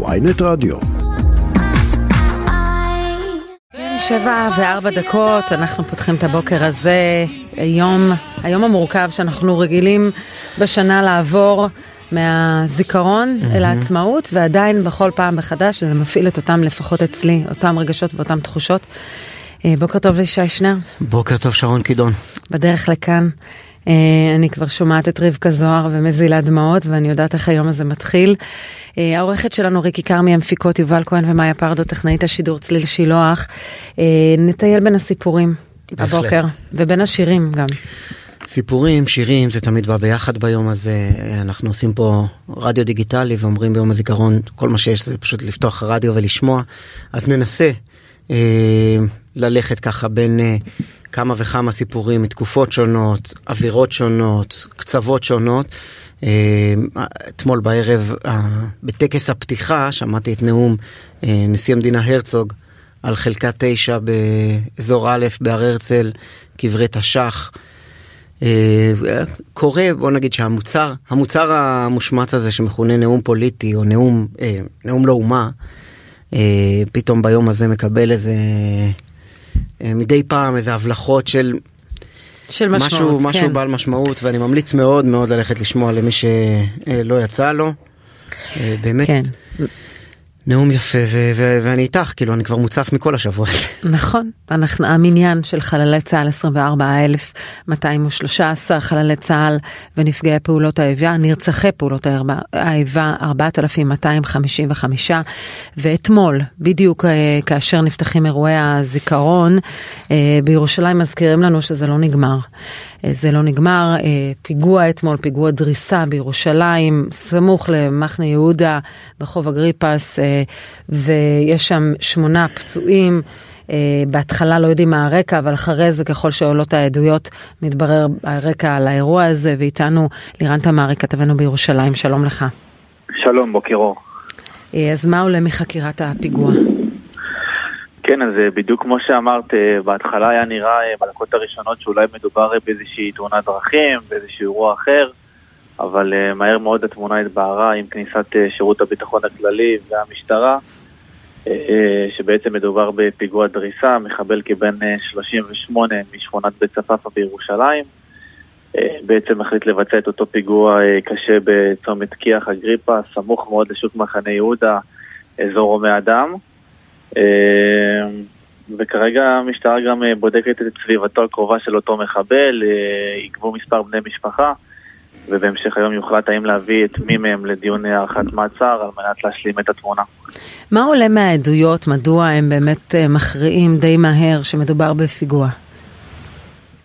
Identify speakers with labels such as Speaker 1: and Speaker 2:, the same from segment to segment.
Speaker 1: ויינט רדיו.
Speaker 2: שבע וארבע דקות, אנחנו פותחים את הבוקר הזה, היום, היום המורכב שאנחנו רגילים בשנה לעבור מהזיכרון mm-hmm. אל העצמאות, ועדיין בכל פעם מחדש זה מפעיל את אותם, לפחות אצלי, אותם רגשות ואותן תחושות. אה, בוקר טוב לישי שנר.
Speaker 3: בוקר טוב שרון קידון.
Speaker 2: בדרך לכאן. אה, אני כבר שומעת את רבקה זוהר ומזילה דמעות ואני יודעת איך היום הזה מתחיל. אה, העורכת שלנו ריקי כרמי, המפיקות יובל כהן ומאיה פרדו, טכנאית השידור צליל שילוח. נטייל בין הסיפורים בהחלט. הבוקר ובין השירים גם.
Speaker 3: סיפורים, שירים, זה תמיד בא ביחד ביום הזה. אנחנו עושים פה רדיו דיגיטלי ואומרים ביום הזיכרון, כל מה שיש זה פשוט לפתוח רדיו ולשמוע. אז ננסה אה, ללכת ככה בין אה, כמה וכמה סיפורים מתקופות שונות, אווירות שונות, קצוות שונות. אה, אתמול בערב בטקס הפתיחה שמעתי את נאום נשיא המדינה הרצוג על חלקה תשע באזור א' בהר הרצל, קברי תש"ח. קורה בוא נגיד שהמוצר המוצר המושמץ הזה שמכונה נאום פוליטי או נאום נאום לא אומה פתאום ביום הזה מקבל איזה אה, מדי פעם איזה הבלחות של
Speaker 2: של משמעות,
Speaker 3: משהו, כן. משהו בעל משמעות ואני ממליץ מאוד מאוד ללכת לשמוע למי שלא יצא לו. אה, באמת. כן. נאום יפה ו- ו- ואני איתך כאילו אני כבר מוצף מכל השבוע הזה.
Speaker 2: נכון אנחנו המניין של חללי צה"ל 24,213 חללי צה"ל ונפגעי פעולות האיבה נרצחי פעולות האיבה 4,255 ואתמול בדיוק אה, כאשר נפתחים אירועי הזיכרון אה, בירושלים מזכירים לנו שזה לא נגמר. אה, זה לא נגמר, אה, פיגוע אתמול, פיגוע דריסה בירושלים, סמוך למחנה יהודה ברחוב אגריפס, אה, ויש שם שמונה פצועים. בהתחלה לא יודעים מה הרקע, אבל אחרי זה ככל שעולות העדויות מתברר הרקע על האירוע הזה, ואיתנו לירן תמרי, כתבנו בירושלים, שלום לך.
Speaker 4: שלום, בוקר אור.
Speaker 2: אז מה עולה מחקירת הפיגוע?
Speaker 4: כן, אז אה, בדיוק כמו שאמרת, אה, בהתחלה היה נראה אה, בדקות הראשונות שאולי מדובר באיזושהי תאונת דרכים, באיזשהו אירוע אחר, אבל מהר מאוד התמונה התבהרה עם כניסת שירות הביטחון הכללי והמשטרה, שבעצם מדובר בפיגוע דריסה, מחבל כבן 38 משכונת בית צפאפא בירושלים. בעצם החליט לבצע את אותו פיגוע קשה בצומת כיח אגריפה, סמוך מאוד לשוק מחנה יהודה, אזור הומי אדם. אה, וכרגע המשטרה גם אה, בודקת את סביבתו הקרובה של אותו מחבל, אה, יגבו מספר בני משפחה, ובהמשך היום יוחלט האם להביא את מי מהם לדיון הארכת מעצר על מנת להשלים את התמונה.
Speaker 2: מה עולה מהעדויות? מדוע הם באמת מכריעים די מהר שמדובר בפיגוע?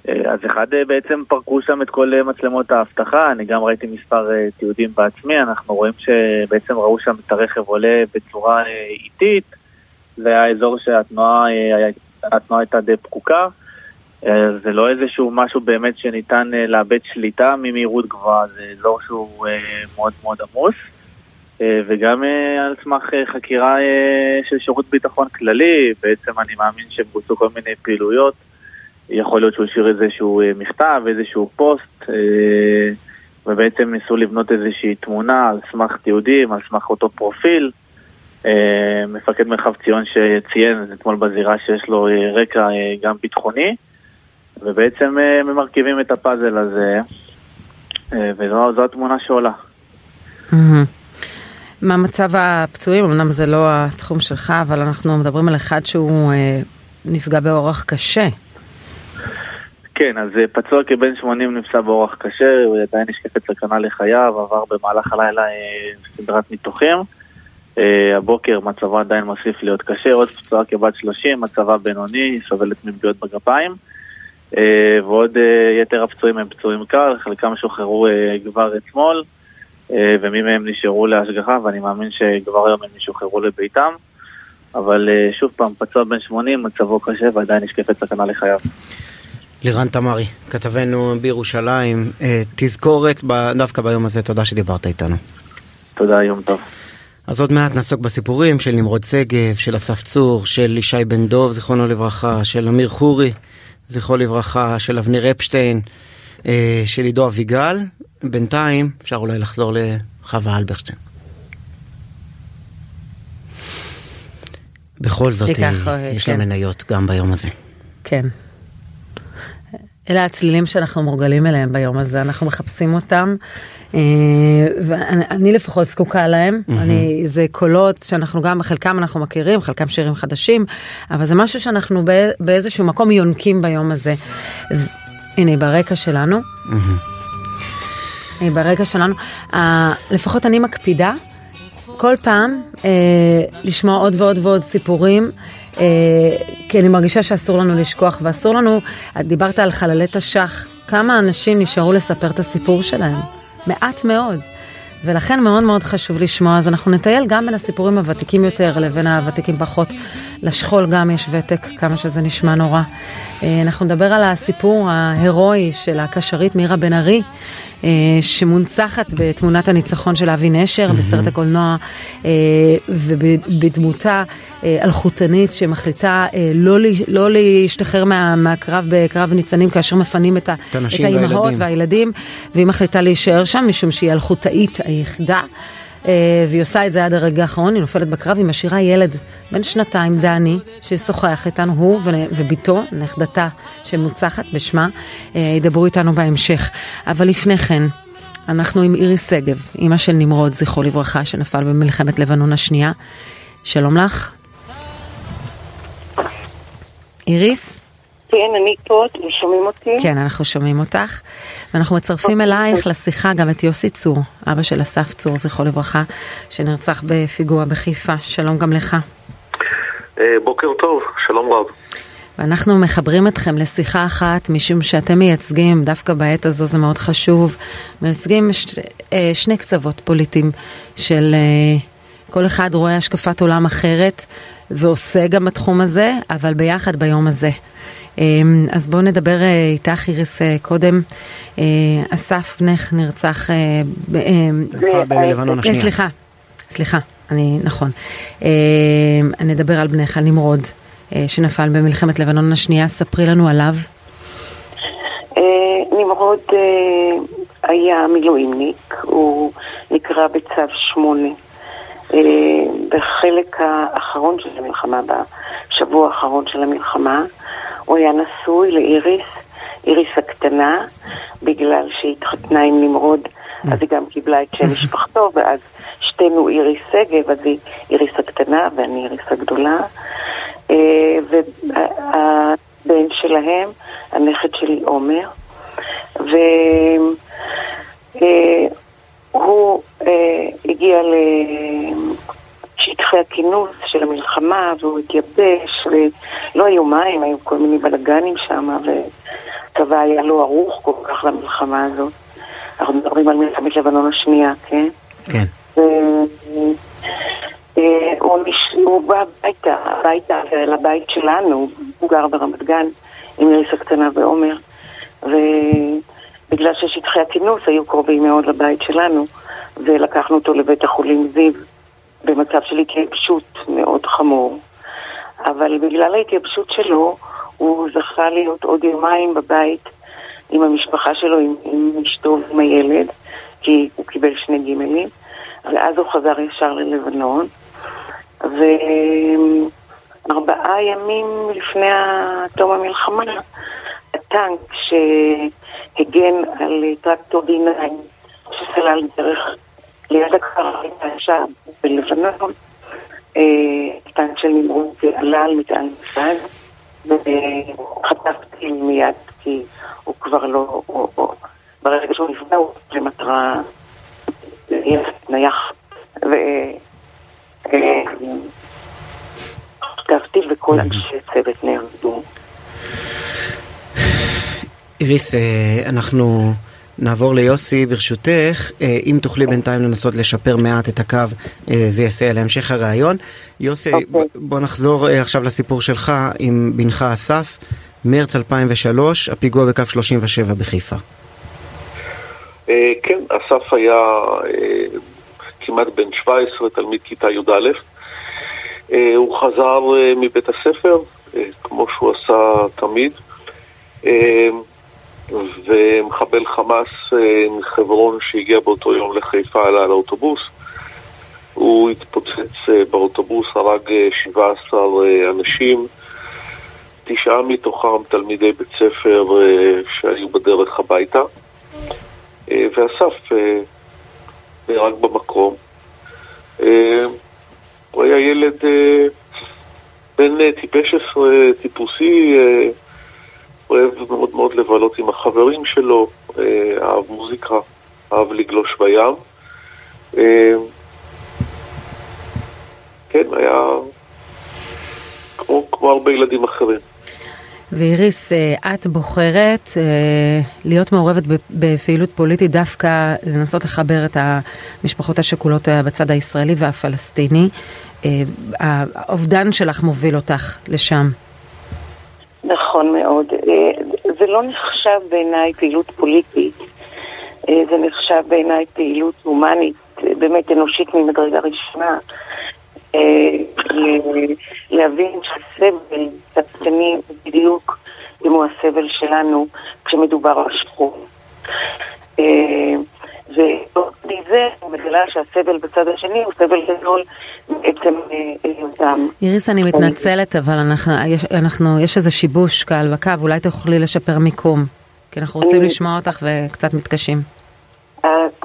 Speaker 4: אז אחד בעצם פרקו שם את כל מצלמות האבטחה, אני גם ראיתי מספר תיעודים בעצמי, אנחנו רואים שבעצם ראו שם את הרכב עולה בצורה איטית, זה היה אזור שהתנועה אה, הייתה די פקוקה. אה, זה לא איזשהו משהו באמת שניתן אה, לאבד שליטה ממהירות גבוהה, זה אזור שהוא מאוד מאוד עמוס. וגם על סמך חקירה של שירות ביטחון כללי, בעצם אני מאמין שבוצעו כל מיני פעילויות. יכול להיות שהוא השאיר איזשהו מכתב, איזשהו פוסט, ובעצם ניסו לבנות איזושהי תמונה על סמך תיעודים, על סמך אותו פרופיל. אה, מפקד מרחב ציון שציין אתמול בזירה שיש לו אה, רקע אה, גם ביטחוני, ובעצם ממרכיבים את הפאזל הזה, וזו התמונה שעולה.
Speaker 2: מה מצב הפצועים? אמנם זה לא התחום שלך, אבל אנחנו מדברים על אחד שהוא נפגע באורח קשה.
Speaker 4: כן, אז פצוע כבן 80 נפצע באורח קשה, הוא עדיין נשקפת סכנה לחייו, עבר במהלך הלילה סדרת ניתוחים. Uh, הבוקר מצבה עדיין מוסיף להיות קשה, עוד פצועה כבת 30, מצבה בינוני, סובלת מפגיעות בגפיים. Uh, ועוד uh, יתר הפצועים הם פצועים קל, חלקם שוחררו כבר אתמול, ומי מהם נשארו להשגחה, ואני מאמין שכבר היום הם ישוחררו לביתם. אבל שוב פעם, פצוע בן 80, מצבו קשה ועדיין נשקפת סכנה לחייו.
Speaker 3: לירן תמרי, כתבנו בירושלים, תזכורת דווקא ביום הזה, תודה שדיברת איתנו.
Speaker 4: תודה, יום טוב.
Speaker 3: אז עוד מעט נעסוק בסיפורים של נמרוד שגב, של אסף צור, של ישי בן דוב, זיכרונו לברכה, של אמיר חורי, זכרו לברכה, של אבניר אפשטיין, אה, של עידו אביגל. בינתיים אפשר אולי לחזור לחווה אלברשטיין. בכל זאת,
Speaker 2: ייקח,
Speaker 3: אה,
Speaker 2: אה,
Speaker 3: יש
Speaker 2: כן.
Speaker 3: לה מניות גם ביום הזה.
Speaker 2: כן. אלה הצלילים שאנחנו מורגלים אליהם ביום הזה, אנחנו מחפשים אותם, ואני אני לפחות זקוקה להם, אני, זה קולות שאנחנו גם, חלקם אנחנו מכירים, חלקם שירים חדשים, אבל זה משהו שאנחנו בא- באיזשהו מקום יונקים ביום הזה. אז, הנה, היא ברקע שלנו. היא ברקע שלנו. אה, לפחות אני מקפידה כל פעם אה, לשמוע עוד ועוד ועוד סיפורים, אה, כי אני מרגישה שאסור לנו לשכוח ואסור לנו, את דיברת על חללי תש"ח, כמה אנשים נשארו לספר את הסיפור שלהם? מעט מאוד. ולכן מאוד מאוד חשוב לשמוע, אז אנחנו נטייל גם בין הסיפורים הוותיקים יותר לבין הוותיקים פחות. לשכול גם יש ותק, כמה שזה נשמע נורא. אה, אנחנו נדבר על הסיפור ההירואי של הקשרית מירה בן ארי, אה, שמונצחת בתמונת הניצחון של אבי נשר בסרט הקולנוע, אה, ובדמותה אלחוטנית שמחליטה לא לא להשתחרר מה- מהקרב בקרב ניצנים כאשר מפנים את
Speaker 3: את
Speaker 2: האימהות.
Speaker 3: והילדים,
Speaker 2: והיא מחליטה להישאר שם משום שהיא אלחוטאית היחידה. אה, והיא עושה את זה עד הרגע האחרון, היא נופלת בקרב, היא משאירה ילד בן שנתיים, דני, ששוחח איתנו, הוא ובתו, נכדתה שמוצחת בשמה, אה, ידברו איתנו בהמשך. אבל לפני כן, אנחנו עם איריס שגב, אימא של נמרוד, זכרו לברכה, שנפל במלחמת לבנון השנייה. שלום לך. איריס?
Speaker 5: כן, אני פה, אתם שומעים אותי?
Speaker 2: כן, אנחנו שומעים אותך, ואנחנו מצרפים אלייך לשיחה גם את יוסי צור, אבא של אסף צור, זכרו לברכה, שנרצח בפיגוע בחיפה. שלום גם לך.
Speaker 6: אה, בוקר טוב, שלום רב.
Speaker 2: ואנחנו מחברים אתכם לשיחה אחת, משום שאתם מייצגים, דווקא בעת הזו זה מאוד חשוב, מייצגים ש... אה, שני קצוות פוליטיים של אה, כל אחד רואה השקפת עולם אחרת ועושה גם בתחום הזה, אבל ביחד ביום הזה. אה, אז בואו נדבר אה, איתך, איריס, אה, קודם. אה, אסף בנך נרצח...
Speaker 3: נפל בלבנון השנייה.
Speaker 2: סליחה, סליחה, אני, נכון. אה, אני אדבר על בנך, על נמרוד, שנפל במלחמת לבנון השנייה, ספרי לנו עליו.
Speaker 5: נמרוד היה מילואימניק, הוא נקרא בצו שמונה. בחלק האחרון של המלחמה, בשבוע האחרון של המלחמה, הוא היה נשוי לאיריס, איריס הקטנה, בגלל שהיא התחתנה עם נמרוד, אז היא גם קיבלה את שם משפחתו, ואז שתינו איריס שגב, אז היא איריס הקטנה ואני איריס הגדולה. אה, והבן שלהם, הנכד שלי עומר, והוא הגיע לשטחי הכינוס של המלחמה והוא התייבש ולא היו מים, היו כל מיני בלאגנים שם והצבא היה לא ערוך כל כך למלחמה הזאת. אנחנו מדברים על מלחמת לבנון השנייה, כן?
Speaker 3: כן.
Speaker 5: אה, הוא, נש... הוא בא הביתה, הביתה, לבית שלנו, הוא גר ברמת גן עם איריס הקטנה ועומר, ובגלל ששטחי הכינוס היו קרובים מאוד לבית שלנו, ולקחנו אותו לבית החולים זיו במצב של התייבשות מאוד חמור. אבל בגלל ההתייבשות שלו, הוא זכה להיות עוד יומיים בבית עם המשפחה שלו, עם, עם אשתו ועם הילד, כי הוא קיבל שני גימלים, ואז הוא חזר ישר ללבנון. וארבעה ימים לפני תום המלחמה, הטנק שהגן על טרקטור D9 שסלל דרך ליד הכפר עכשיו בלבנון, אה, טנק של נמרוד עלה על מטען מצד וחטפתי מיד כי הוא כבר לא, ברגע שהוא נפגע הוא למטרה נייח ו... חטפתי וכל אנשי צוות נהרגו.
Speaker 3: איריס, אה, אנחנו נעבור ליוסי ברשותך, אה, אם תוכלי בינתיים לנסות לשפר מעט את הקו, אה, זה יסייע להמשך הראיון. יוסי,
Speaker 5: אוקיי.
Speaker 3: ב- בוא נחזור אה, עכשיו לסיפור שלך עם בנך אסף, מרץ 2003, הפיגוע בקו 37 בחיפה.
Speaker 6: כן, אסף היה כמעט בן 17, תלמיד כיתה י"א. הוא חזר מבית הספר, כמו שהוא עשה תמיד, ומחבל חמאס אה, מחברון שהגיע באותו יום לחיפה עלה על האוטובוס, הוא התפוצץ באוטובוס, הרג 17 אנשים, תשעה מתוכם תלמידי בית ספר שהיו בדרך הביתה, ואסף נהרג במקום. הוא היה ילד בן טיפש עשרה, טיפוסי, אוהב מאוד מאוד לבלות עם החברים שלו, אהב מוזיקה, אהב לגלוש בים. כן, היה כמו, כמו הרבה ילדים אחרים.
Speaker 2: ואיריס, את בוחרת להיות מעורבת בפעילות פוליטית דווקא לנסות לחבר את המשפחות השכולות בצד הישראלי והפלסטיני. האובדן שלך מוביל אותך לשם.
Speaker 5: נכון מאוד. זה לא נחשב בעיניי פעילות פוליטית, זה נחשב בעיניי פעילות הומנית, באמת אנושית ממדרגה ראשונה. להבין שהסבל הצדקני בדיוק כמו הסבל שלנו כשמדובר על שחור. ומזה אני מגלה שהסבל בצד השני הוא סבל גדול בעצם היותם.
Speaker 2: איריס, אני מתנצלת, אבל אנחנו, יש, אנחנו, יש איזה שיבוש קהל בקו, אולי תוכלי לשפר מיקום, כי אנחנו רוצים לשמוע אותך וקצת מתקשים.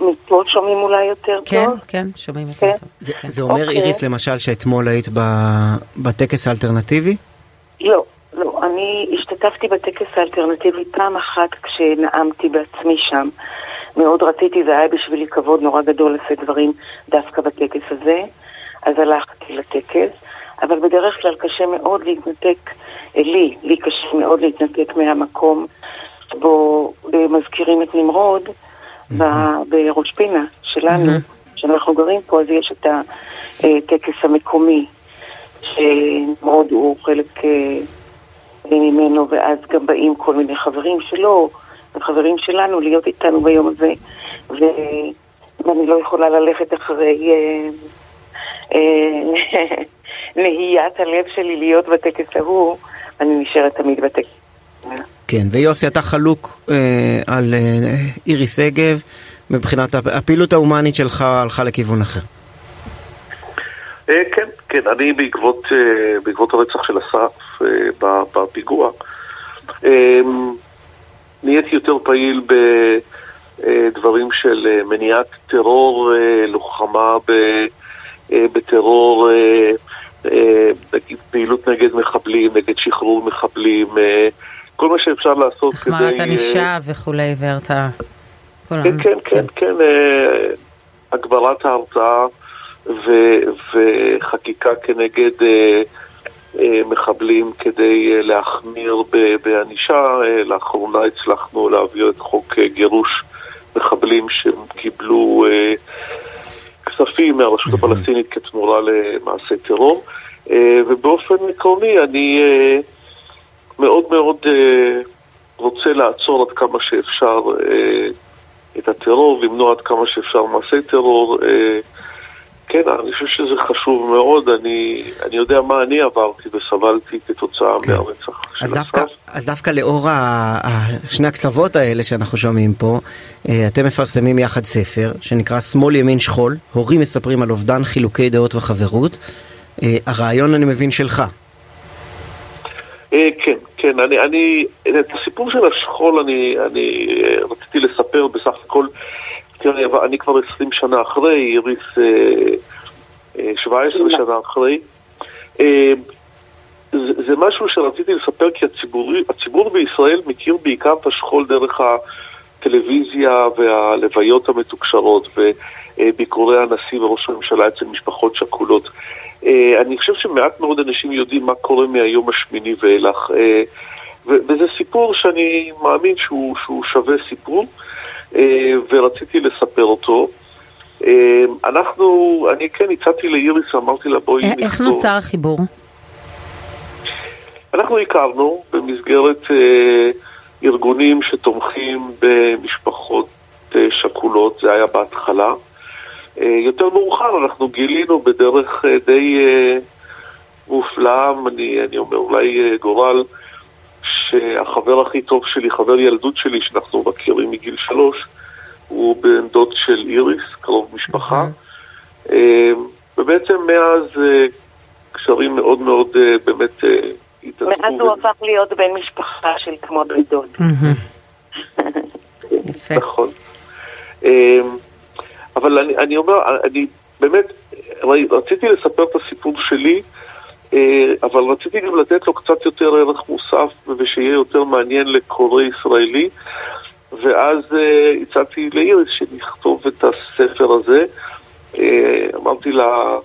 Speaker 5: מפה שומעים אולי יותר
Speaker 2: כן,
Speaker 5: טוב?
Speaker 2: כן, כן, שומעים יותר
Speaker 5: כן.
Speaker 2: טוב.
Speaker 3: זה,
Speaker 2: כן.
Speaker 3: זה אומר,
Speaker 5: אוקיי.
Speaker 3: איריס, למשל, שאתמול היית ב- בטקס האלטרנטיבי?
Speaker 5: לא, לא. אני השתתפתי בטקס האלטרנטיבי פעם אחת כשנאמתי בעצמי שם. מאוד רציתי, זה היה בשבילי כבוד נורא גדול לשאת דברים דווקא בטקס הזה, אז הלכתי לטקס, אבל בדרך כלל קשה מאוד להתנתק, אה, לי, לי קשה מאוד להתנתק מהמקום שבו אה, מזכירים את נמרוד ב- בראש פינה שלנו, שאנחנו גרים פה, אז יש את הטקס המקומי, שנמרוד הוא חלק אה, ממנו, ואז גם באים כל מיני חברים שלו, וחברים שלנו להיות איתנו ביום הזה, ו... ואני לא יכולה ללכת אחרי אה, אה, נהיית הלב שלי להיות בטקס ההוא, אני נשארת תמיד בטקס.
Speaker 3: כן, ויוסי, אתה חלוק אה, על אה, איריס שגב, מבחינת הפ- הפעילות ההומנית שלך הלכה לכיוון אחר.
Speaker 6: אה, כן, כן, אני בעקבות, אה, בעקבות הרצח של אסף אה, בפיגוע, אה, נהייתי יותר פעיל בדברים של אה, מניעת טרור, אה, לוחמה ב- אה, בטרור, אה, אה, נגיד פעילות נגד מחבלים, נגד שחרור מחבלים, אה, כל מה שאפשר לעשות כדי...
Speaker 2: החמרת
Speaker 6: אה,
Speaker 2: ענישה וכולי, והרתעה.
Speaker 6: כן, כן, כן, כן, אה, הגברת ההרתעה וחקיקה כנגד אה, אה, מחבלים כדי אה, להחמיר בענישה. אה, לאחרונה הצלחנו להעביר את חוק אה, גירוש מחבלים שקיבלו אה, כספים מהרשות הפלסטינית כתמורה למעשי טרור. אה, ובאופן עקרוני אני אה, מאוד מאוד אה, רוצה לעצור עד כמה שאפשר אה, את הטרור, למנוע עד כמה שאפשר מעשי טרור. כן, אני חושב שזה חשוב מאוד, אני, אני יודע מה אני עברתי וסבלתי כתוצאה
Speaker 3: כן.
Speaker 6: מהרצח של
Speaker 3: אז דווקא. אז דווקא לאור ה- ה- שני הקצוות האלה שאנחנו שומעים פה, אה, אתם מפרסמים יחד ספר שנקרא שמאל ימין שכול, הורים מספרים על אובדן חילוקי דעות וחברות. אה, הרעיון אני מבין שלך.
Speaker 6: אה, כן, כן, אני, אני, את הסיפור של השכול אני, אני רציתי לספר בסך הכל, תראה, אני כבר 20 שנה אחרי, איריס אה, אה, 17 שנה אחרי. אה, זה, זה משהו שרציתי לספר כי הציבור, הציבור בישראל מכיר בעיקר את השכול דרך הטלוויזיה והלוויות המתוקשרות וביקורי הנשיא וראש הממשלה אצל משפחות שכולות. אה, אני חושב שמעט מאוד אנשים יודעים מה קורה מהיום השמיני ואילך. אה, וזה סיפור שאני מאמין שהוא, שהוא שווה סיפור, אה, ורציתי לספר אותו. אה, אנחנו, אני כן הצעתי לאיריס, אמרתי לה בואי
Speaker 2: א- איך
Speaker 6: נכתוב.
Speaker 2: נוצר החיבור?
Speaker 6: אנחנו הכרנו במסגרת אה, ארגונים שתומכים במשפחות אה, שכולות, זה היה בהתחלה. אה, יותר מאוחר אנחנו גילינו בדרך אה, די אה, מופלאה, אני, אני אומר אולי אה, גורל, שהחבר הכי טוב שלי, חבר ילדות שלי, שאנחנו מכירים מגיל שלוש, הוא בן דוד של איריס, קרוב משפחה. אה, ובעצם מאז קשרים מאוד מאוד באמת
Speaker 5: התעסקו. מאז הוא הפך להיות בן משפחה של כמו בן דוד.
Speaker 2: יפה.
Speaker 6: נכון. אבל אני, אני אומר, אני באמת, רציתי לספר את הסיפור שלי, אה, אבל רציתי גם לתת לו קצת יותר ערך מוסף ושיהיה יותר מעניין לקורא ישראלי, ואז אה, הצעתי לאיריס שנכתוב את הספר הזה. אה, אמרתי לה,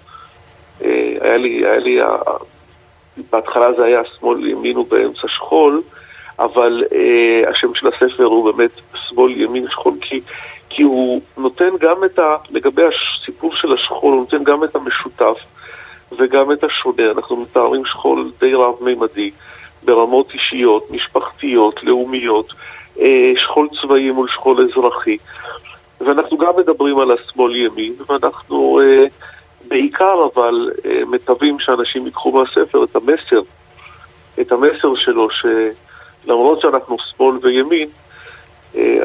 Speaker 6: היה לי, היה לי, בהתחלה זה היה שמאל ימין ובאמצע שכול, אבל השם של הספר הוא באמת שמאל ימין שכול, כי כי הוא נותן גם את ה... לגבי הסיפור של השכול, הוא נותן גם את המשותף וגם את השונה. אנחנו מתארים שכול די רב-מימדי, ברמות אישיות, משפחתיות, לאומיות, אה, שכול צבאי מול שכול אזרחי. ואנחנו גם מדברים על השמאל-ימין, ואנחנו אה, בעיקר אבל אה, מקווים שאנשים ייקחו מהספר את המסר, את המסר שלו, שלמרות שאנחנו שמאל וימין,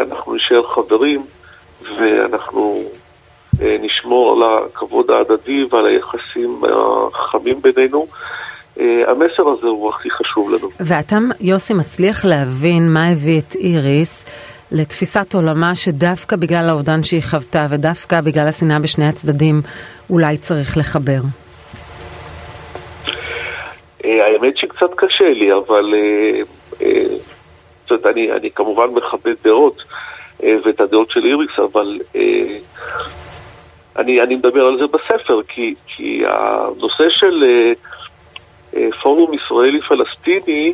Speaker 6: אנחנו נשאר חברים, ואנחנו נשמור על הכבוד ההדדי ועל היחסים החמים בינינו. אה, המסר הזה הוא הכי חשוב לנו.
Speaker 2: ואתה, יוסי, מצליח להבין מה הביא את איריס לתפיסת עולמה שדווקא בגלל האובדן שהיא חוותה ודווקא בגלל השנאה בשני הצדדים אולי צריך לחבר?
Speaker 6: אה, האמת שקצת קשה לי, אבל אני, אני כמובן מכבד דעות. אה, ואת הדעות של איריס, אבל אה, אני, אני מדבר על זה בספר, כי, כי הנושא של אה, פורום ישראלי-פלסטיני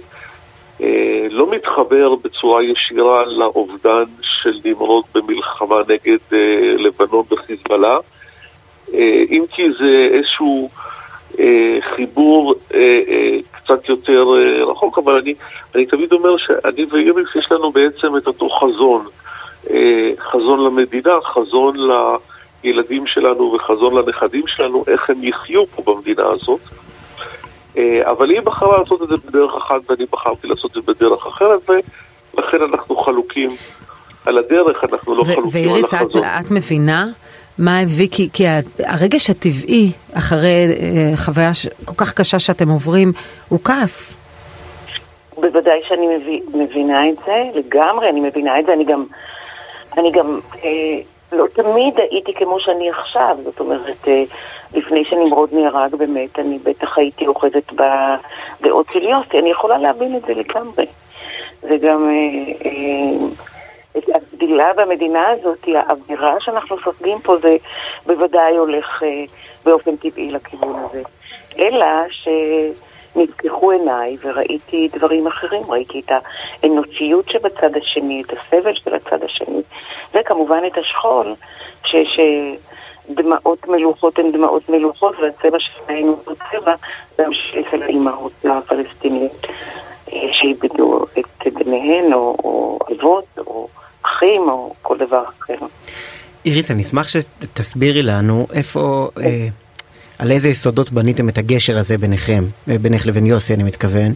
Speaker 6: לא מתחבר בצורה ישירה לאובדן של נמרוד במלחמה נגד לבנון וחיזבאללה, אם כי זה איזשהו חיבור קצת יותר רחוק, אבל אני, אני תמיד אומר שאני ואיריס יש לנו בעצם את אותו חזון. אה, חזון למדינה, חזון לילדים שלנו וחזון לנכדים שלנו, איך הם יחיו פה במדינה הזאת. אה, אבל היא בחרה לעשות את זה בדרך אחת ואני בחרתי לעשות את זה בדרך אחרת, ולכן אנחנו חלוקים על הדרך, אנחנו לא חלוקים על החזון.
Speaker 2: ואיריס, את מבינה? מה הביא, כי, כי הרגש הטבעי אחרי אה, חוויה כל כך קשה שאתם עוברים הוא כעס.
Speaker 5: בוודאי שאני מבינה את זה, לגמרי אני מבינה את זה, אני גם אני גם אה, לא תמיד הייתי כמו שאני עכשיו, זאת אומרת, אה, לפני שנמרוד נהרג באמת, אני בטח הייתי אוחזת בדעות של יוסי, אני יכולה להבין את זה לגמרי. וגם אה, אה, הגדילה במדינה הזאת, האווירה שאנחנו סופגים פה, זה בוודאי הולך אה, באופן טבעי לכיוון הזה. אלא ש... נפתחו עיניי וראיתי דברים אחרים, ראיתי את האנושיות שבצד השני, את הסבל של הצד השני, וכמובן את השכול, שדמעות מלוכות הן דמעות מלוכות, והצבע שלהן הוא צבע גם של האימהות הפלסטיניות אה, שאיבדו את בניהן, או, או אבות, או אחים, או כל דבר אחר.
Speaker 3: איריס, אני אשמח שתסבירי לנו איפה... אה... על איזה יסודות בניתם את הגשר הזה ביניכם, בינך לבין יוסי אני מתכוון,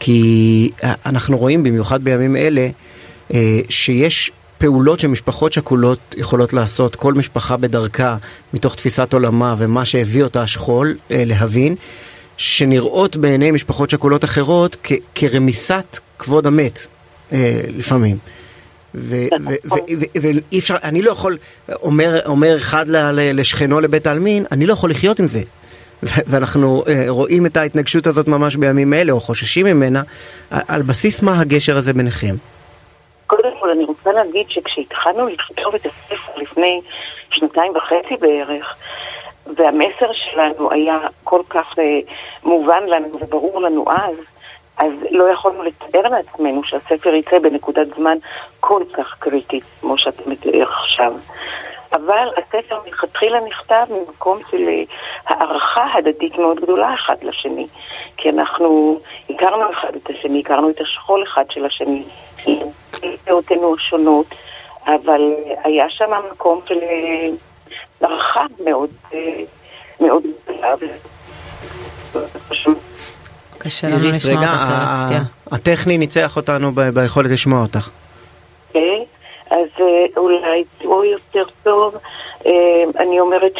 Speaker 3: כי אנחנו רואים במיוחד בימים אלה אה, שיש פעולות שמשפחות שכולות יכולות לעשות, כל משפחה בדרכה, מתוך תפיסת עולמה ומה שהביא אותה השכול אה, להבין, שנראות בעיני משפחות שכולות אחרות כ- כרמיסת כבוד המת אה, לפעמים. ואי אפשר, אני לא יכול, אומר, אומר אחד לשכנו לבית העלמין, אני לא יכול לחיות עם זה. ואנחנו אה, רואים את ההתנגשות הזאת ממש בימים אלה, או חוששים ממנה, על בסיס מה הגשר הזה ביניכם?
Speaker 5: קודם כל, אני רוצה להגיד שכשהתחלנו לכתוב את הספר לפני שנתיים וחצי בערך, והמסר שלנו היה כל כך אה, מובן לנו וברור לנו אז, אז לא יכולנו לתאר לעצמנו שהספר יצא בנקודת זמן כל כך קריטית, כמו שאתה מתאר עכשיו. אבל הספר מלכתחילה נכתב ממקום של אה, הערכה הדדית מאוד גדולה אחד לשני. כי אנחנו הכרנו אחד את השני, הכרנו את השכול אחד של השני, דעותינו השונות, אבל היה שם מקום של אה, הערכה מאוד, אה, מאוד גדולה.
Speaker 2: קשה לנו לשמוע אותך,
Speaker 3: רגע, הטכני ניצח אותנו ביכולת לשמוע אותך.
Speaker 5: אוקיי, אז אה, אולי תראו יותר טוב. אה, אני אומרת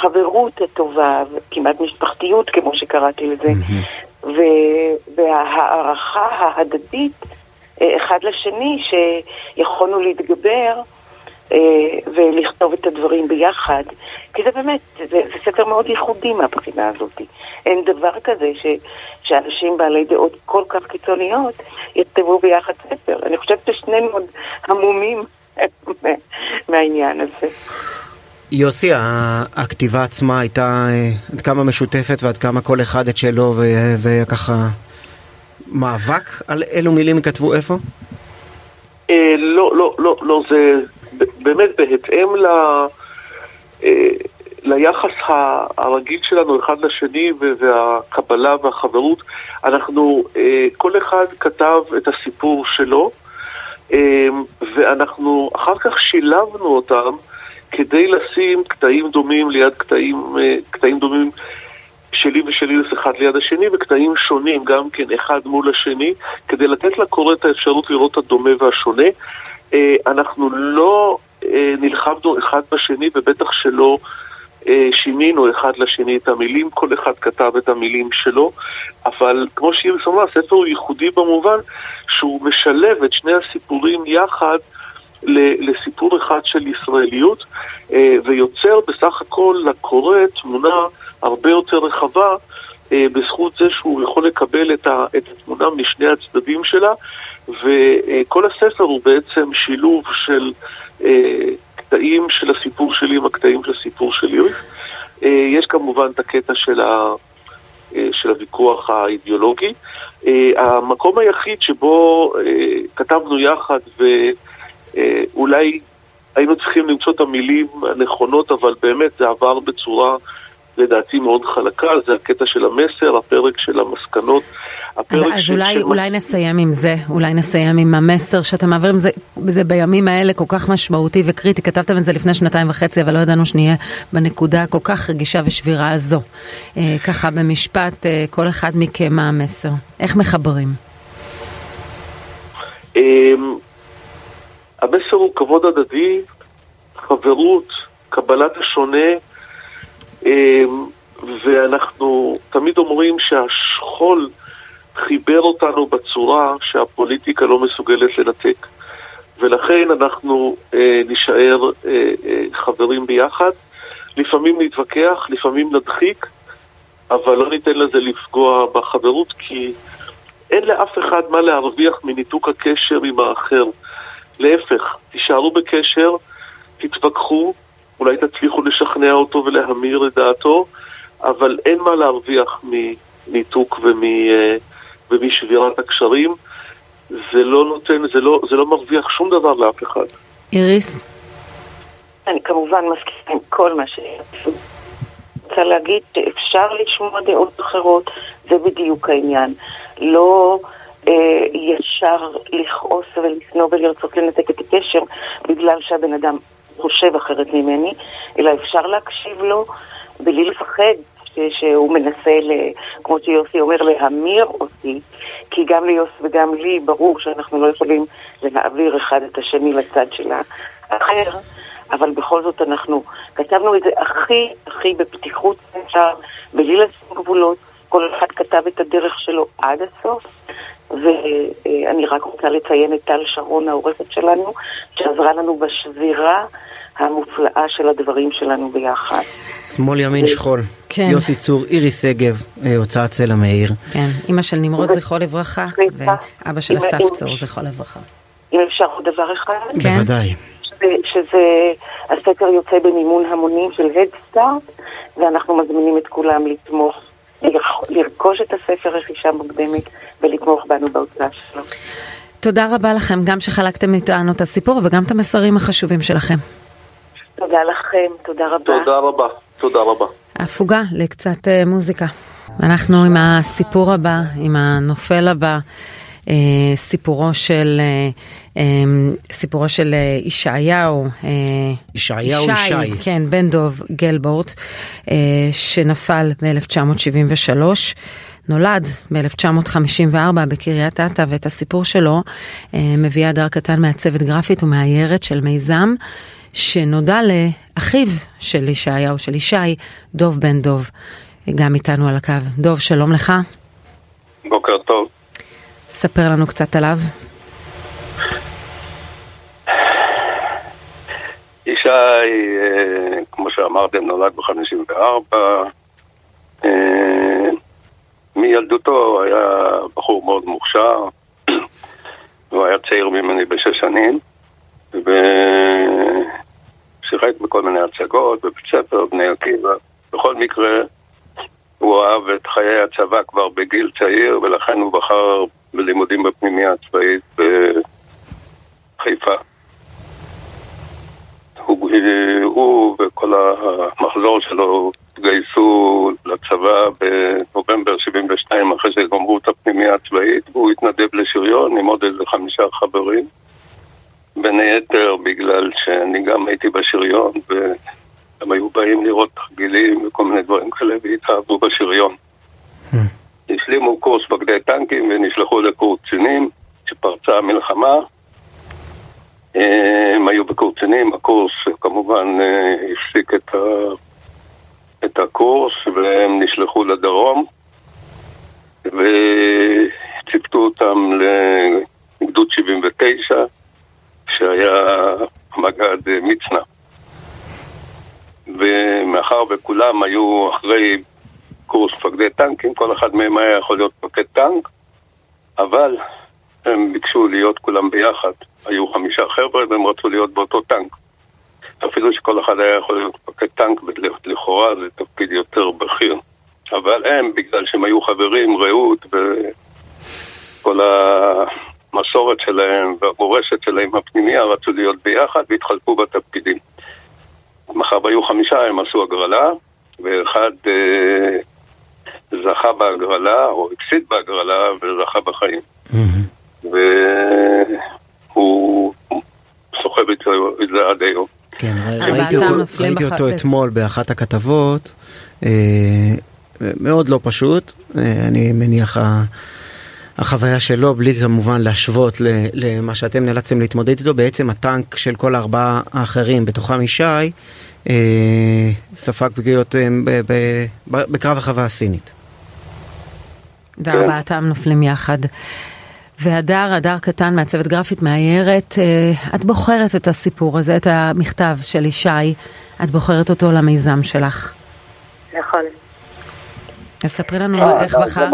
Speaker 5: חברות הטובה, כמעט משפחתיות כמו שקראתי לזה, mm-hmm. וההערכה ההדדית אחד לשני שיכולנו להתגבר ולכתוב את הדברים ביחד. כי זה באמת, זה, זה ספר מאוד ייחודי מהבחינה הזאת. אין דבר כזה ש, שאנשים בעלי דעות כל כך קיצוניות יכתבו ביחד ספר. אני חושבת ששנינו עוד המומים מהעניין הזה.
Speaker 3: יוסי, הכתיבה עצמה הייתה אה, עד כמה משותפת ועד כמה כל אחד את שלו וככה מאבק על אילו מילים יכתבו איפה?
Speaker 6: אה, לא, לא, לא, לא, זה באמת בהתאם ל... אה, ליחס הרגיל שלנו אחד לשני והקבלה והחברות, אנחנו, אה, כל אחד כתב את הסיפור שלו אה, ואנחנו אחר כך שילבנו אותם כדי לשים קטעים דומים ליד קטעים, קטעים דומים שלי ושלי אחד ליד השני וקטעים שונים גם כן אחד מול השני כדי לתת לקורא את האפשרות לראות את הדומה והשונה. אנחנו לא נלחמנו אחד בשני ובטח שלא אה, שינינו אחד לשני את המילים, כל אחד כתב את המילים שלו, אבל כמו שאיריס אמרה, הספר הוא ייחודי במובן שהוא משלב את שני הסיפורים יחד לסיפור אחד של ישראליות, אה, ויוצר בסך הכל לקורא תמונה הרבה יותר רחבה אה, בזכות זה שהוא יכול לקבל את התמונה משני הצדדים שלה, וכל הספר הוא בעצם שילוב של הקטעים של הסיפור שלי עם הקטעים של הסיפור של איריס. אה, יש כמובן את הקטע של, ה, אה, של הוויכוח האידיאולוגי. אה, המקום היחיד שבו כתבנו יחד ואולי היינו צריכים למצוא את המילים הנכונות, אבל באמת זה עבר בצורה לדעתי מאוד חלקה, זה הקטע של המסר, הפרק של המסקנות.
Speaker 2: אז, של, אולי, של... אולי נסיים עם זה, אולי נסיים עם המסר שאתם מעבירים, זה, זה בימים האלה כל כך משמעותי וקריטי, כתבתם את זה לפני שנתיים וחצי, אבל לא ידענו שנהיה בנקודה הכל כך רגישה ושבירה הזו. אה, ככה במשפט, אה, כל אחד מכם מה המסר? איך מחברים?
Speaker 6: אה, המסר הוא כבוד הדדי, חברות, קבלת השונה, אמ, ואנחנו תמיד אומרים שהשכול חיבר אותנו בצורה שהפוליטיקה לא מסוגלת לנתק. ולכן אנחנו אה, נישאר אה, אה, חברים ביחד. לפעמים נתווכח, לפעמים נדחיק, אבל לא ניתן לזה לפגוע בחברות, כי אין לאף אחד מה להרוויח מניתוק הקשר עם האחר. להפך, תישארו בקשר, תתווכחו, אולי תצליחו לשכנע אותו ולהמיר את דעתו, אבל אין מה להרוויח מניתוק ומ, אה, ומשבירת הקשרים. זה לא נותן, זה לא, זה לא מרוויח שום דבר לאף אחד.
Speaker 2: איריס?
Speaker 5: אני כמובן מסכימה עם כל מה ש... רוצה להגיד שאפשר לשמוע דעות אחרות, זה בדיוק העניין. לא אה, ישר לכעוס ולשנוא ולרצות לנתק את הקשר בגלל שהבן אדם חושב אחרת ממני, אלא אפשר להקשיב לו בלי לפחד שהוא מנסה, ל, כמו שיוסי אומר, להמיר אותי, כי גם ליוסי וגם לי ברור שאנחנו לא יכולים להעביר אחד את השני לצד של האחר, אבל בכל זאת אנחנו כתבנו את זה הכי הכי בפתיחות אפשר, בלי לשים גבולות, כל אחד כתב את הדרך שלו עד הסוף, ואני רק רוצה לציין את טל שרון העורכת שלנו, שעזרה לנו בשבירה המופלאה של הדברים שלנו ביחד.
Speaker 3: שמאל ימין שכול. כן. יוסי צור, איריס שגב, אה, הוצאת צלע מאיר.
Speaker 2: כן, אימא של נמרוד זכרו לברכה, ואבא של אסף צור זכרו לברכה.
Speaker 5: אם אפשר עוד דבר אחד?
Speaker 3: כן. בוודאי.
Speaker 5: שזה, הסקר יוצא במימון המונים של הדסטארט, ואנחנו מזמינים את כולם לתמוך, לרכוש את הספר רכישה מוקדמת ולתמוך בנו בהוצאה שלו.
Speaker 2: תודה רבה לכם, גם שחלקתם איתנו את הסיפור וגם את המסרים החשובים שלכם.
Speaker 5: תודה לכם, תודה רבה.
Speaker 6: תודה רבה, תודה רבה.
Speaker 2: הפוגה לקצת uh, מוזיקה. אנחנו עם הסיפור הבא, עם הנופל הבא, uh, סיפורו של, uh, um, סיפורו של uh, ישעיהו, uh,
Speaker 3: ישעיהו ישי,
Speaker 2: כן, בן דוב גלבורט, uh, שנפל ב-1973. נולד ב-1954 בקריית אתא ואת הסיפור שלו מביאה הדר קטן מעצבת גרפית ומאיירת של מיזם שנודע לאחיו של ישעיהו, של ישי, דוב בן דוב, גם איתנו על הקו. דוב, שלום לך.
Speaker 7: בוקר טוב.
Speaker 2: ספר לנו קצת עליו.
Speaker 7: ישי, אה, כמו שאמרתם, נולד ב-54. אה, מילדותו היה בחור מאוד מוכשר, הוא היה צעיר ממני בשש שנים, ושיחק בכל מיני הצגות, בבית ספר, בני עקיבא. בכל מקרה, הוא אהב את חיי הצבא כבר בגיל צעיר, ולכן הוא בחר בלימודים בפנימיה הצבאית בחיפה. הוא, הוא וכל המחזור שלו התגייסו לצבא בנובמבר 72 אחרי שגמרו את הפנימיה הצבאית והוא התנדב לשריון עם עוד איזה חמישה חברים בין היתר בגלל שאני גם הייתי בשריון והם היו באים לראות תרגילים וכל מיני דברים כאלה והתאהבו בשריון. Hmm. השלימו קורס בגדי טנקים ונשלחו לקורס קצינים שפרצה המלחמה הם היו בקורצנים, הקורס כמובן אה, הפסיק את, ה... את הקורס והם נשלחו לדרום וציפתו אותם לגדוד 79 שהיה מג"ד מצנע ומאחר וכולם היו אחרי קורס מפקדי טנקים, כל אחד מהם היה יכול להיות מפקד טנק אבל הם ביקשו להיות כולם ביחד. היו חמישה חבר'ה והם רצו להיות באותו טנק. אפילו שכל אחד היה יכול להיות מפקד טנק, לכאורה זה תפקיד יותר בכיר. אבל הם, בגלל שהם היו חברים, רעות וכל המסורת שלהם והמורשת שלהם הפנימיה, רצו להיות ביחד והתחלקו בתפקידים. מאחר והיו חמישה, הם עשו הגרלה, ואחד אה, זכה בהגרלה, או הפסיד בהגרלה, וזכה בחיים. Mm-hmm. והוא סוחב את זה עד היום.
Speaker 3: כן, ראיתי אותו, ראיתי אותו אתמול באחת הכתבות, אה, מאוד לא פשוט, אה, אני מניח החוויה שלו, בלי כמובן להשוות למה שאתם נאלצתם להתמודד איתו, בעצם הטנק של כל הארבעה האחרים, בתוכם ישי, אה, ספג פגיעות בקרב החווה הסינית.
Speaker 2: וארבעתם נופלים יחד. והדר, הדר קטן מהצוות גרפית מאיירת, אה, את בוחרת את הסיפור הזה, את המכתב של ישי, את בוחרת אותו למיזם שלך.
Speaker 1: נכון.
Speaker 2: אז ספרי לנו אה, איך בחר.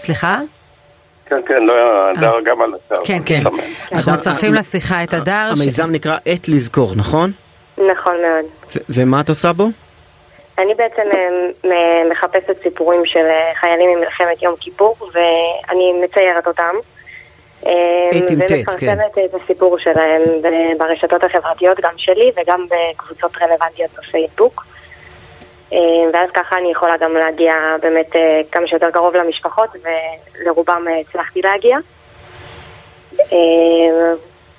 Speaker 2: סליחה?
Speaker 7: כן, כן, לא, הדר אה. גם על הצו.
Speaker 2: כן, כן. אנחנו מצרפים לשיחה את הדר.
Speaker 3: המיזם נקרא עת לזכור, נכון?
Speaker 1: נכון מאוד.
Speaker 3: ומה את עושה בו?
Speaker 1: אני בעצם אה, מחפשת סיפורים של אה, חיילים ממלחמת יום כיפור, ואני מציירת אותם.
Speaker 3: אה,
Speaker 1: ומפרסמת כן. את הסיפור שלהם ברשתות החברתיות, גם שלי וגם בקבוצות רלוונטיות בפייסבוק. ואז ככה אני יכולה גם להגיע באמת כמה שיותר קרוב למשפחות, ולרובם הצלחתי להגיע.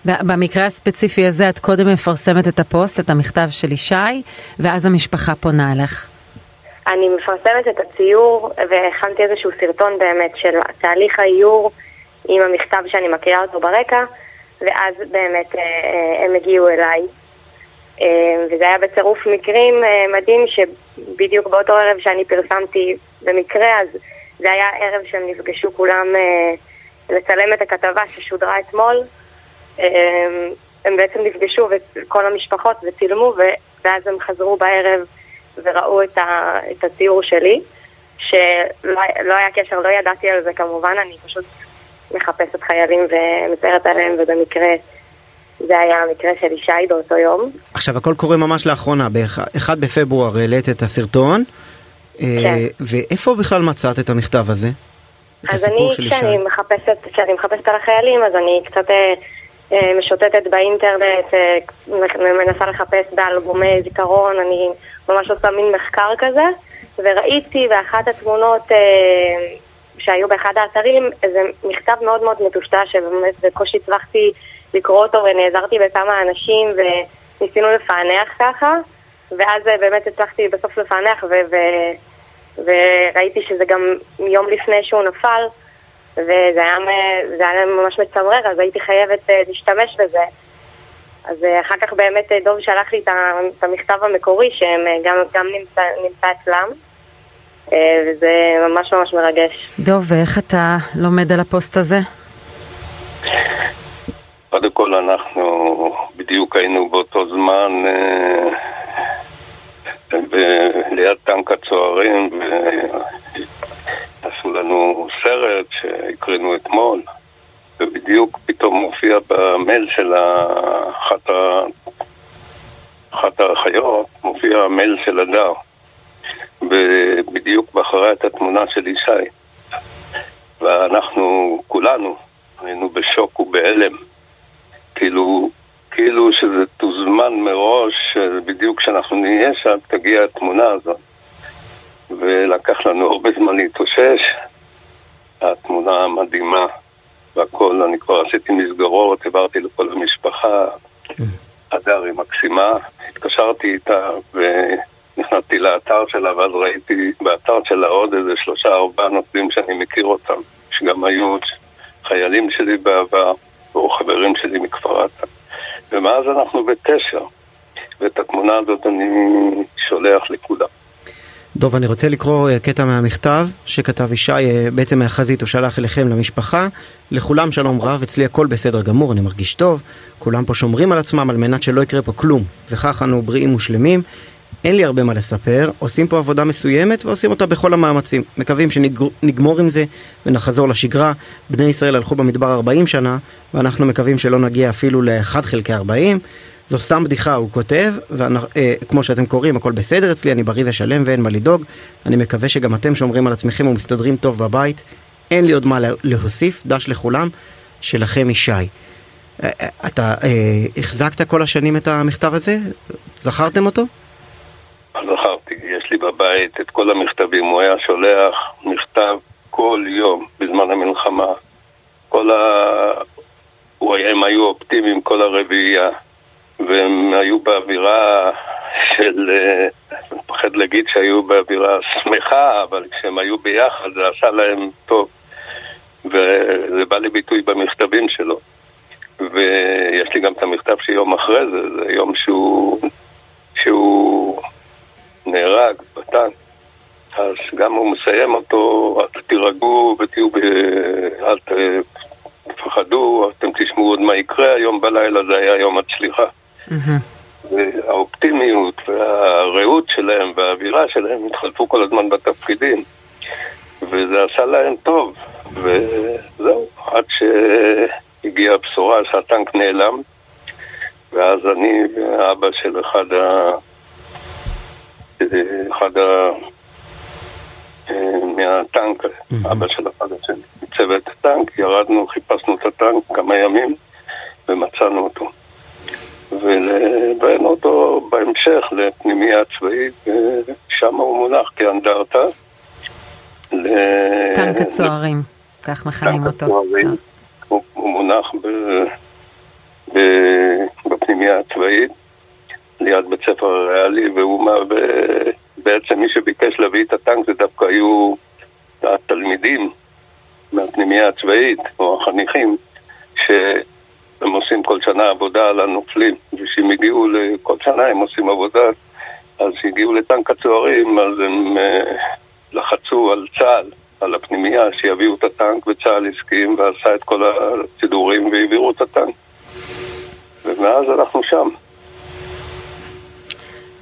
Speaker 2: במקרה הספציפי הזה את קודם מפרסמת את הפוסט, את המכתב של ישי, ואז המשפחה פונה אליך.
Speaker 1: אני מפרסמת את הציור והכנתי איזשהו סרטון באמת של תהליך האיור עם המכתב שאני מקריאה אותו ברקע, ואז באמת אה, אה, הם הגיעו אליי. אה, וזה היה בצירוף מקרים מדהים שבדיוק באותו ערב שאני פרסמתי במקרה, אז זה היה ערב שהם נפגשו כולם לצלם את הכתבה ששודרה אתמול. הם בעצם נפגשו, כל המשפחות, וצילמו, ואז הם חזרו בערב וראו את הציור שלי, שלא לא היה קשר, לא ידעתי על זה כמובן, אני פשוט מחפשת חיילים ומציירת עליהם, ובמקרה זה היה המקרה של ישי באותו יום.
Speaker 3: עכשיו, הכל קורה ממש לאחרונה, ב-1 בפברואר העלית את הסרטון, אה, כן. ואיפה בכלל מצאת את המכתב הזה?
Speaker 1: אז אני, כשאני מחפשת, כשאני מחפשת על החיילים, אז אני קצת... אה, אה, משוטטת באינטרנט, אה, מנסה לחפש באלבומי זיכרון, אני ממש עושה מין מחקר כזה, וראיתי באחת התמונות אה, שהיו באחד האתרים איזה מכתב מאוד מאוד מטושטש, שבאמת בקושי הצלחתי לקרוא אותו ונעזרתי בכמה אנשים וניסינו לפענח ככה, ואז באמת הצלחתי בסוף לפענח ו- ו- וראיתי שזה גם יום לפני שהוא נפל. וזה היה, היה ממש מצמרר, אז הייתי חייבת uh, להשתמש בזה.
Speaker 8: אז אחר כך באמת דוב שלח לי את המכתב המקורי שגם גם נמצא, נמצא אצלם. וזה ממש ממש מרגש.
Speaker 2: דוב, ואיך אתה לומד על הפוסט הזה?
Speaker 7: קודם כל אנחנו בדיוק היינו באותו זמן ליד טנק הצוערים ועשו לנו סרט שהקרינו אתמול ובדיוק פתאום מופיע במייל של אחת, ה... אחת האחיות, מופיע המייל של הדר ובדיוק בחרה את התמונה של ישי. ואנחנו כולנו היינו בשוק ובהלם כאילו כאילו שזה תוזמן מראש, בדיוק כשאנחנו נהיה שם תגיע התמונה הזאת. ולקח לנו הרבה זמן להתאושש. התמונה המדהימה והכל, אני כבר עשיתי מסגרות, העברתי לכל המשפחה. הדר היא מקסימה, התקשרתי איתה ונכנסתי לאתר שלה ואז ראיתי באתר שלה עוד איזה שלושה ארבעה נושאים שאני מכיר אותם, שגם היו חיילים שלי בעבר, או חברים שלי מכפר עתה. ומאז אנחנו בקשר, ואת התמונה הזאת אני שולח לכולם.
Speaker 3: דוב, אני רוצה לקרוא אה, קטע מהמכתב שכתב ישי, אה, בעצם מהחזית הוא שלח אליכם למשפחה. לכולם שלום רב, אצלי הכל בסדר גמור, אני מרגיש טוב. כולם פה שומרים על עצמם על מנת שלא יקרה פה כלום. וכך אנו בריאים ושלמים. אין לי הרבה מה לספר, עושים פה עבודה מסוימת ועושים אותה בכל המאמצים. מקווים שנגמור עם זה ונחזור לשגרה. בני ישראל הלכו במדבר 40 שנה, ואנחנו מקווים שלא נגיע אפילו ל-1 חלקי 40. זו סתם בדיחה, הוא כותב, וכמו אה, שאתם קוראים, הכל בסדר אצלי, אני בריא ושלם ואין מה לדאוג. אני מקווה שגם אתם שומרים על עצמכם ומסתדרים טוב בבית. אין לי עוד מה להוסיף, דש לכולם, שלכם ישי. אה, אה, אתה אה, החזקת כל השנים את המכתב הזה? זכרתם אותו?
Speaker 7: זכרתי, יש לי בבית את כל המכתבים, הוא היה שולח מכתב כל יום בזמן המלחמה. כל ה... הם היו אופטימיים כל הרביעייה, והם היו באווירה של... אני מפחד להגיד שהיו באווירה שמחה, אבל כשהם היו ביחד זה עשה להם טוב. וזה בא לביטוי במכתבים שלו. ויש לי גם את המכתב שיום אחרי זה, זה יום שהוא, שהוא נהרג בטנק. אז גם הוא מסיים אותו, תירגעו ותהיו, ב... אל תפחדו, אתם תשמעו עוד מה יקרה, היום בלילה זה היה יום הצליחה. והאופטימיות והרעות שלהם והאווירה שלהם התחלפו כל הזמן בתפקידים וזה עשה להם טוב וזהו, עד שהגיעה הבשורה שהטנק נעלם ואז אני ואבא של אחד ה... אחד ה... מהטנק, אבא של אחד צוות הטנק, ירדנו, חיפשנו את הטנק כמה ימים ומצאנו אותו. והבאנו אותו בהמשך לפנימייה צבאית, ושם הוא מונח כאנדרטה.
Speaker 2: טנק הצוערים, כך מכנים אותו.
Speaker 7: כן. הוא, הוא מונח ב, ב, בפנימייה הצבאית. ליד בית ספר הריאלי, והוא מהווה, בעצם מי שביקש להביא את הטנק זה דווקא היו התלמידים מהפנימייה הצבאית, או החניכים, שהם עושים כל שנה עבודה על הנופלים, ושהם הגיעו, כל שנה הם עושים עבודה, אז הגיעו לטנק הצוערים, אז הם uh, לחצו על צה"ל, על הפנימייה, שיביאו את הטנק, וצה"ל הסכים ועשה את כל הסידורים והעבירו את הטנק. ומאז אנחנו שם.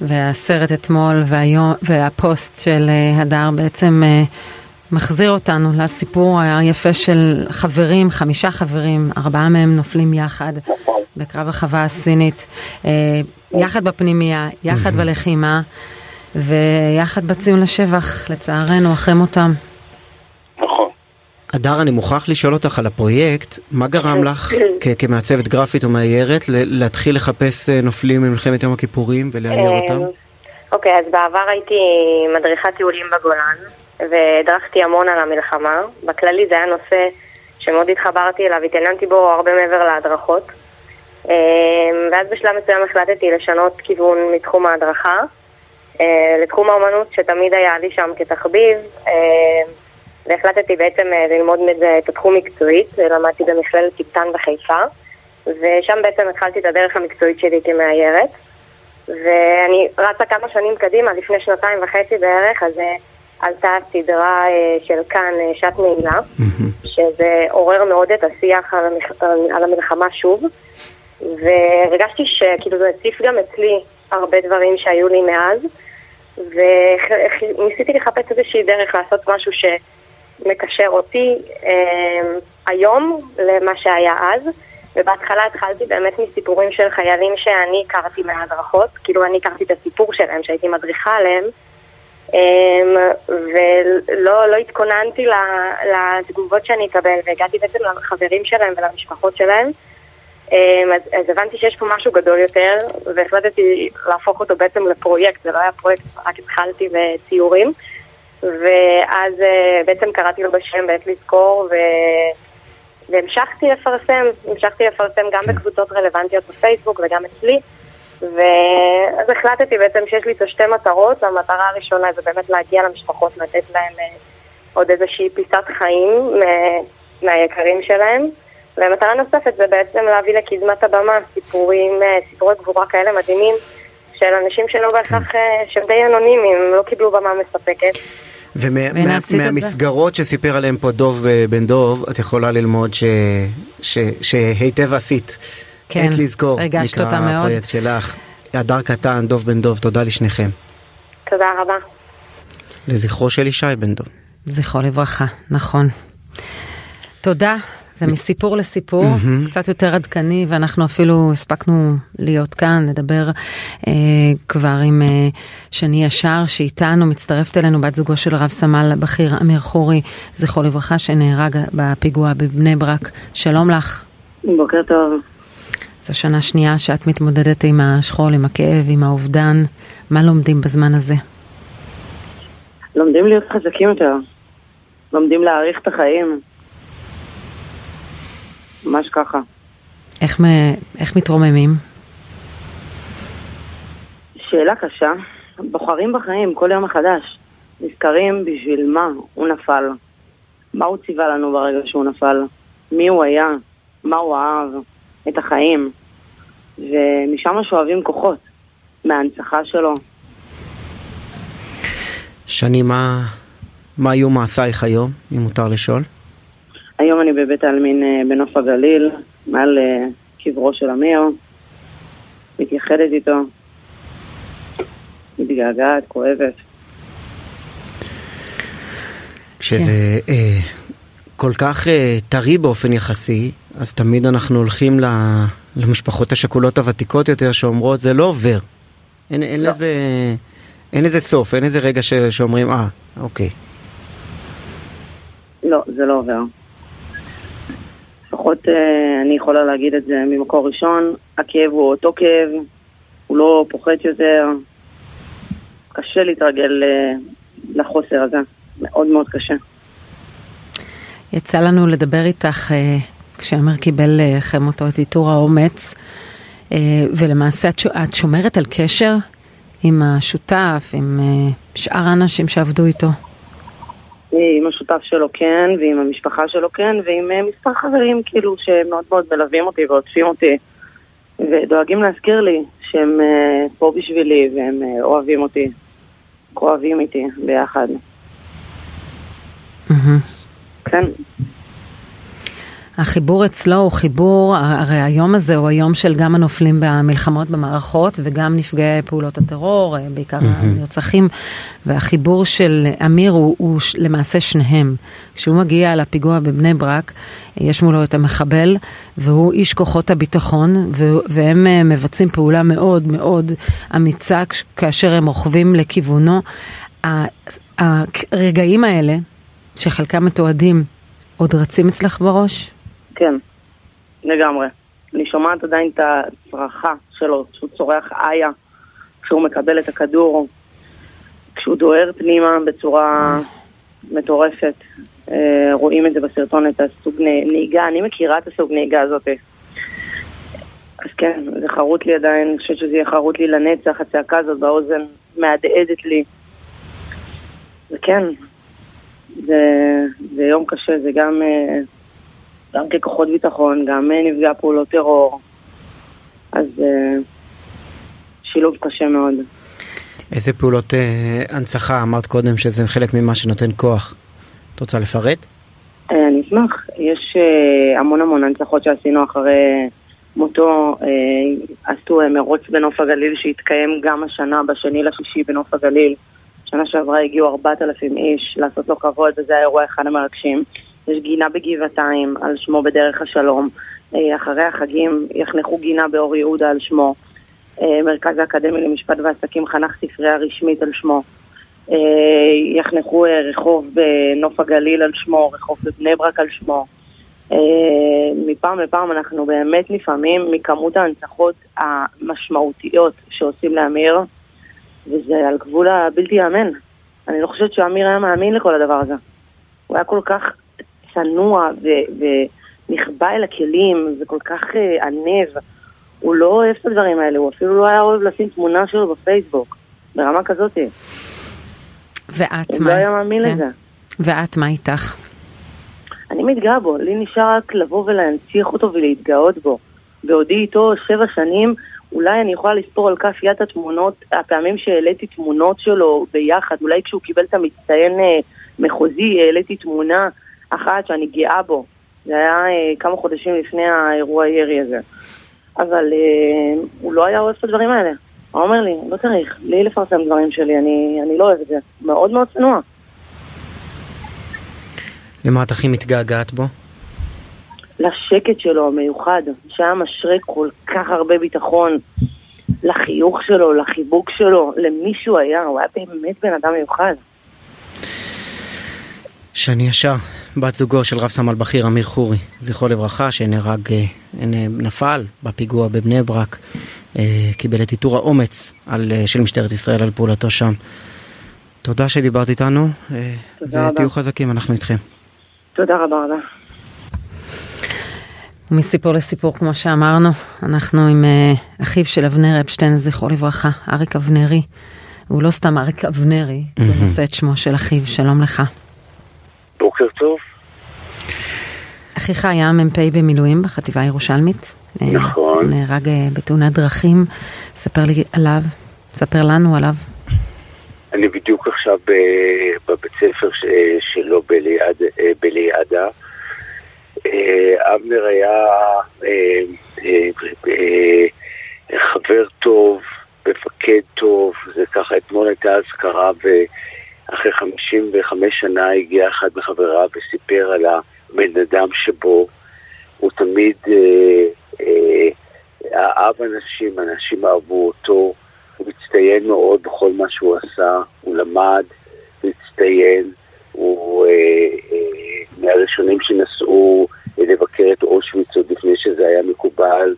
Speaker 2: והסרט אתמול והיום, והפוסט של אה, הדר בעצם אה, מחזיר אותנו לסיפור היפה של חברים, חמישה חברים, ארבעה מהם נופלים יחד בקרב החווה הסינית, אה, יחד בפנימייה, יחד בלחימה ויחד בציון לשבח, לצערנו, אחרי מותם.
Speaker 3: הדר, אני מוכרח לשאול אותך על הפרויקט, מה גרם לך כמעצבת גרפית או מאיירת להתחיל לחפש אה, נופלים ממלחמת יום הכיפורים ולאייר
Speaker 8: אה,
Speaker 3: אותם?
Speaker 8: אוקיי, אז בעבר הייתי מדריכת טיולים בגולן, והדרכתי המון על המלחמה. בכללי זה היה נושא שמאוד התחברתי אליו, התעניינתי בו הרבה מעבר להדרכות. אה, ואז בשלב מסוים החלטתי לשנות כיוון מתחום ההדרכה לתחום האומנות, שתמיד היה לי שם כתחביב. והחלטתי בעצם אה, ללמוד את התחום מקצועית, למדתי במכללת טיפטן בחיפה,
Speaker 1: ושם בעצם התחלתי את הדרך המקצועית שלי כמאיירת. ואני רצה כמה שנים קדימה, לפני שנתיים וחצי בערך, אז אה, עלתה סדרה אה, של כאן, שעת נעילה, שזה עורר מאוד את השיח על, המח... על המלחמה שוב, והרגשתי שכאילו זה הציף גם אצלי הרבה דברים שהיו לי מאז, וניסיתי לחפש איזושהי דרך לעשות משהו שמקשר אותי אה, היום למה שהיה אז. ובהתחלה התחלתי באמת מסיפורים של חיילים שאני הכרתי מההדרכות, כאילו אני הכרתי את הסיפור שלהם שהייתי מדריכה עליהם, אמ, ולא לא התכוננתי לתגובות שאני אקבל, והגעתי בעצם לחברים שלהם ולמשפחות שלהם. אמ, אז, אז הבנתי שיש פה משהו גדול יותר, והחלטתי להפוך אותו בעצם לפרויקט, זה לא היה פרויקט, רק התחלתי בציורים, ואז אה, בעצם קראתי לו בשם בעת לזכור, ו... והמשכתי לפרסם, המשכתי לפרסם גם כן. בקבוצות רלוונטיות בפייסבוק וגם אצלי. ואז החלטתי בעצם שיש לי את השתי מטרות, המטרה הראשונה זה באמת להגיע למשפחות, לתת להם אה, עוד איזושהי פיסת חיים מהיקרים שלהם, והמטרה נוספת זה בעצם להביא לקדמת הבמה סיפורים, אה, סיפורי גבורה כאלה מדהימים של אנשים שלא בהכרח, כן. אה, שהם די אנונימיים, לא קיבלו במה מספקת.
Speaker 3: ומהמסגרות שסיפר עליהן פה דוב אה, בן דוב, את יכולה ללמוד שהיטב עשית.
Speaker 2: כן,
Speaker 3: עת לזכור,
Speaker 2: ריגשת אותה מאוד.
Speaker 3: הפרויקט שלך. הדר קטן, דוב בן דוב, תודה לשניכם.
Speaker 1: תודה רבה.
Speaker 3: לזכרו של ישי בן דוב.
Speaker 2: זכרו לברכה, נכון. תודה, ומסיפור לסיפור, mm-hmm. קצת יותר עדכני, ואנחנו אפילו הספקנו להיות כאן, לדבר אה, כבר עם אה, שני ישר, שאיתנו, מצטרפת אלינו בת זוגו של רב סמל בכיר אמיר חורי, זכרו לברכה, שנהרג בפיגוע בבני ברק. שלום לך.
Speaker 9: בוקר טוב.
Speaker 2: זו שנה שנייה שאת מתמודדת עם השכול, עם הכאב, עם האובדן. מה לומדים בזמן הזה?
Speaker 9: לומדים להיות חזקים יותר. לומדים להעריך את החיים. ממש ככה.
Speaker 2: איך, איך מתרוממים?
Speaker 9: שאלה קשה. בוחרים בחיים כל יום מחדש. נזכרים בשביל מה הוא נפל. מה הוא ציווה לנו ברגע שהוא נפל. מי הוא היה. מה הוא אהב. את החיים. ומשם שואבים כוחות. מההנצחה שלו.
Speaker 3: שני, מה, מה היו מעשייך היום, אם מותר לשאול?
Speaker 9: היום אני בבית העלמין אה, בנוף הגליל, מעל אה, קברו של אמיר, מתייחדת איתו, מתגעגעת, כואבת.
Speaker 3: כשזה כן. אה, כל כך אה, טרי באופן יחסי, אז תמיד אנחנו הולכים ל, למשפחות השכולות הוותיקות יותר שאומרות זה לא עובר. אין, אין, לא. לזה, אין לזה סוף, אין איזה רגע ש, שאומרים אה, אוקיי.
Speaker 9: לא, זה לא עובר. לפחות אה, אני יכולה להגיד את זה ממקור ראשון, הכאב הוא אותו כאב, הוא לא פוחת יותר, קשה להתרגל אה, לחוסר הזה, מאוד מאוד קשה.
Speaker 2: יצא לנו לדבר איתך אה, כשאמר קיבל אותו את עיטור האומץ, ולמעשה את שומרת על קשר עם השותף, עם שאר האנשים שעבדו איתו.
Speaker 9: עם השותף שלו כן, ועם המשפחה שלו כן, ועם אה, מספר חברים כאילו שמאוד מאוד מלווים אותי ועוטפים אותי ודואגים להזכיר לי שהם אה, פה בשבילי והם אה, אוהבים אותי, כואבים איתי ביחד. כן.
Speaker 2: החיבור אצלו הוא חיבור, הרי היום הזה הוא היום של גם הנופלים במלחמות במערכות וגם נפגעי פעולות הטרור, אה, בעיקר הנרצחים, והחיבור של אמיר הוא, הוא למעשה שניהם. כשהוא מגיע לפיגוע בבני ברק, יש מולו את המחבל, והוא איש כוחות הביטחון, והם אה, מבצעים פעולה מאוד מאוד אמיצה כאשר הם רוכבים לכיוונו. הרגעים האלה, שחלקם מתועדים, עוד רצים אצלך בראש?
Speaker 9: כן, לגמרי. אני שומעת עדיין את הצרחה שלו, שהוא צורח איה, כשהוא מקבל את הכדור, כשהוא דוהר פנימה בצורה מטורפת. אה, רואים את זה בסרטון, את הסוג נהיגה, אני מכירה את הסוג נהיגה הזאת. אז כן, זה חרוט לי עדיין, אני חושבת שזה יהיה חרוט לי לנצח, הצעקה הזאת באוזן מהדהדת לי. וכן, זה, זה יום קשה, זה גם... Uh, גם ככוחות ביטחון, גם אה, נפגע פעולות טרור. אז אה, שילוב קשה מאוד.
Speaker 3: איזה פעולות אה, הנצחה? אמרת קודם שזה חלק ממה שנותן כוח. את רוצה לפרט?
Speaker 9: אה, אני אשמח. יש אה, המון המון הנצחות שעשינו אחרי מותו. אה, עשו אה, מרוץ בנוף הגליל שהתקיים גם השנה, בשני לשישי בנוף הגליל. שנה שעברה הגיעו 4,000 איש לעשות לו כבוד, וזה היה אירוע אחד המרגשים. יש גינה בגבעתיים על שמו בדרך השלום. אה, אחרי החגים יחנכו גינה באור יהודה על שמו. אה, מרכז האקדמי למשפט ועסקים חנך ספרייה רשמית על שמו. אה, יחנכו רחוב בנוף הגליל על שמו, רחוב בבני ברק על שמו. מפעם לפעם אנחנו באמת נפעמים מכמות ההנצחות המשמעותיות שעושים לאמיר, וזה על גבול הבלתי ייאמן. אני לא חושבת שאמיר היה מאמין לכל הדבר הזה. הוא היה כל כך צנוע ו- ונכבה אל הכלים, וכל כך uh, ענב. הוא לא אוהב את הדברים האלה, הוא אפילו לא היה אוהב לשים תמונה שלו בפייסבוק, ברמה כזאת.
Speaker 2: ואת
Speaker 9: הוא
Speaker 2: מה?
Speaker 9: לא היה מאמין
Speaker 2: כן.
Speaker 9: לזה.
Speaker 2: ואת מה איתך?
Speaker 9: אני מתגאה בו, לי נשאר רק לבוא ולהנציח אותו ולהתגאות בו. בעודי איתו שבע שנים, אולי אני יכולה לספור על כף יד התמונות, הפעמים שהעליתי תמונות שלו ביחד, אולי כשהוא קיבל את המצטיין אה, מחוזי, העליתי תמונה אחת שאני גאה בו. זה היה אה, כמה חודשים לפני האירוע הירי הזה. אבל אה, הוא לא היה אוהב את הדברים האלה. הוא אומר לי, לא צריך, לי לפרסם דברים שלי, אני, אני לא אוהב את זה. מאוד מאוד צנוע.
Speaker 3: למה את הכי מתגעגעת בו?
Speaker 9: לשקט שלו המיוחד, שהיה משרה כל כך הרבה ביטחון, לחיוך שלו, לחיבוק שלו, למי שהוא היה, הוא היה באמת בן אדם מיוחד.
Speaker 3: שני ישר, בת זוגו של רב סמל בכיר אמיר חורי, זכרו לברכה, שנהרג, אה, נפל בפיגוע בבני ברק, אה, קיבל את עיטור האומץ על, אה, של משטרת ישראל על פעולתו שם. תודה שדיברת איתנו,
Speaker 9: תודה רבה.
Speaker 3: ותהיו חזקים, אנחנו איתכם.
Speaker 9: תודה רבה רבה.
Speaker 2: מסיפור לסיפור, כמו שאמרנו, אנחנו עם uh, אחיו של אבנר אפשטיין, זכרו לברכה, אריק אבנרי. הוא לא סתם אריק אבנרי, כי הוא. נושא את שמו של אחיו, שלום לך.
Speaker 10: בוקר טוב.
Speaker 2: אחיך היה מ"פ במילואים בחטיבה הירושלמית. אה,
Speaker 10: נכון.
Speaker 2: נהרג אה, בתאונת דרכים. ספר לי עליו, ספר לנו עליו.
Speaker 10: אני בדיוק עכשיו בבית ספר שלו בליד, אה, בליעדה. אה, אבנר היה אה, אה, אה, חבר טוב, מפקד טוב, זה ככה, אתמול הייתה אזכרה ואחרי 55 שנה הגיע אחד מחבריו וסיפר על הבן אדם שבו. הוא תמיד אה, אה, אהב אנשים, אנשים אהבו אותו, הוא הצטיין מאוד בכל מה שהוא עשה, הוא למד, הוא הצטיין, הוא אה, אה, מהראשונים שנסעו אה, לבקר את אושוויץ עוד לפני שזה היה מקובל,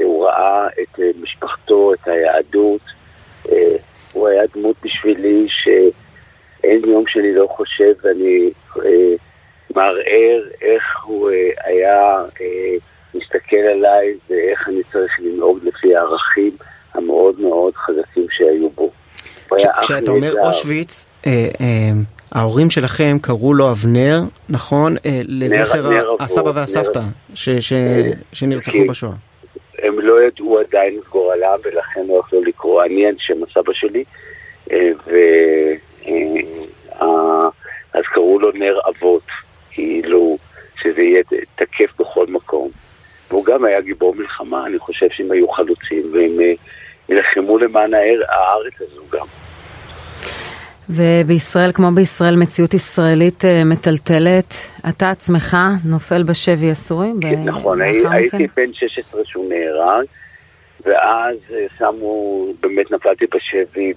Speaker 10: אה, הוא ראה את אה, משפחתו, את היהדות, אה, הוא היה דמות בשבילי שאין יום שאני לא חושב ואני אה, מערער איך הוא אה, היה אה, מסתכל עליי ואיך אני צריך לנהוג לפי הערכים המאוד מאוד חזקים שהיו בו.
Speaker 3: כשאתה אומר. אושוויץ, אה, אה, ההורים שלכם קראו לו אבנר, נכון? אה, לזכר
Speaker 10: נר
Speaker 3: הסבא
Speaker 10: נר-
Speaker 3: והסבתא ש- ש-
Speaker 10: אה,
Speaker 3: שנרצחו בשואה.
Speaker 10: הם לא ידעו עדיין את גורלם ולכן לא יכלו לקרוא. אני על שם הסבא שלי, אה, ו... אה, אה, אז קראו לו נר אבות, כאילו שזה יהיה תקף בכל מקום. והוא גם היה גיבור מלחמה, אני חושב שהם היו חלוצים והם אה, נלחמו למען האר- הארץ הזו גם.
Speaker 2: ובישראל, כמו בישראל, מציאות ישראלית אה, מטלטלת. אתה עצמך נופל בשבי הסורי? ב-
Speaker 10: נכון? הייתי בן 16 שהוא נהרג, ואז אה, שמו, באמת נפלתי בשבי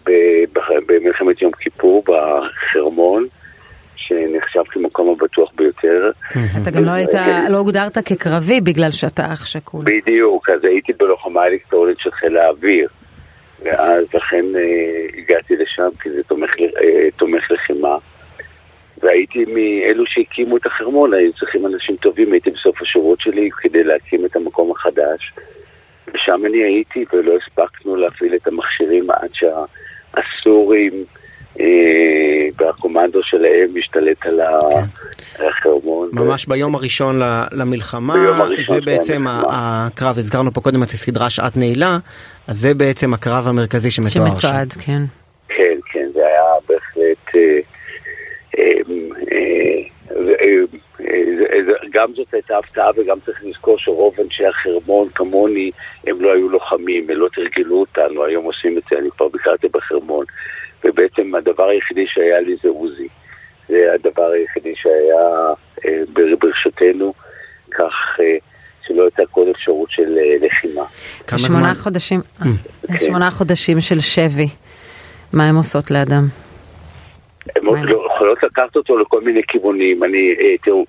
Speaker 10: במלחמת יום כיפור בחרמון, שנחשב כמקום הבטוח ביותר.
Speaker 2: אתה גם לא היית,
Speaker 10: כן.
Speaker 2: לא הוגדרת כקרבי בגלל שאתה אח שכול.
Speaker 10: בדיוק, אז הייתי בלוחמה אלקטרונית של חיל האוויר, ואז לכן אה, הגעתי לשם כי זה תומך, אה, תומך לחימה. והייתי מאלו שהקימו את החרמון, היו צריכים אנשים טובים, הייתי בסוף השירות שלי כדי להקים את המקום החדש. ושם אני הייתי ולא הספקנו להפעיל את המכשירים עד שהסורים אה, והקומנדו שלהם השתלט על ה- על החרמון.
Speaker 3: ממש ביום הראשון למלחמה,
Speaker 10: ביום הראשון
Speaker 3: זה בעצם הקרב, הזכרנו פה קודם את הסדרה שעת נעילה, אז זה בעצם הקרב המרכזי שמתואר שם.
Speaker 2: שמתועד, כן.
Speaker 10: כן, כן, זה היה בהחלט... אה, אה, אה, זה- אה, אה, זה- גם זאת הייתה הפתעה וגם צריך לזכור שרוב אנשי החרמון כמוני הם לא היו לוחמים, הם לא תרגלו אותנו, היום עושים את זה, אני כבר ביקרתי בחרמון ובעצם הדבר היחידי שהיה לי זה עוזי. זה הדבר היחידי שהיה אה, בר- ברשותנו, כך אה, שלא הייתה כל אפשרות של אה, לחימה.
Speaker 3: כמה
Speaker 2: שמונה
Speaker 3: זמן?
Speaker 2: חודשים,
Speaker 10: כן.
Speaker 2: שמונה חודשים של שבי, מה הן עושות לאדם?
Speaker 10: הן
Speaker 2: הם
Speaker 10: לא- יכולות לקחת אותו לכל מיני כיוונים. אני, אה, תראו,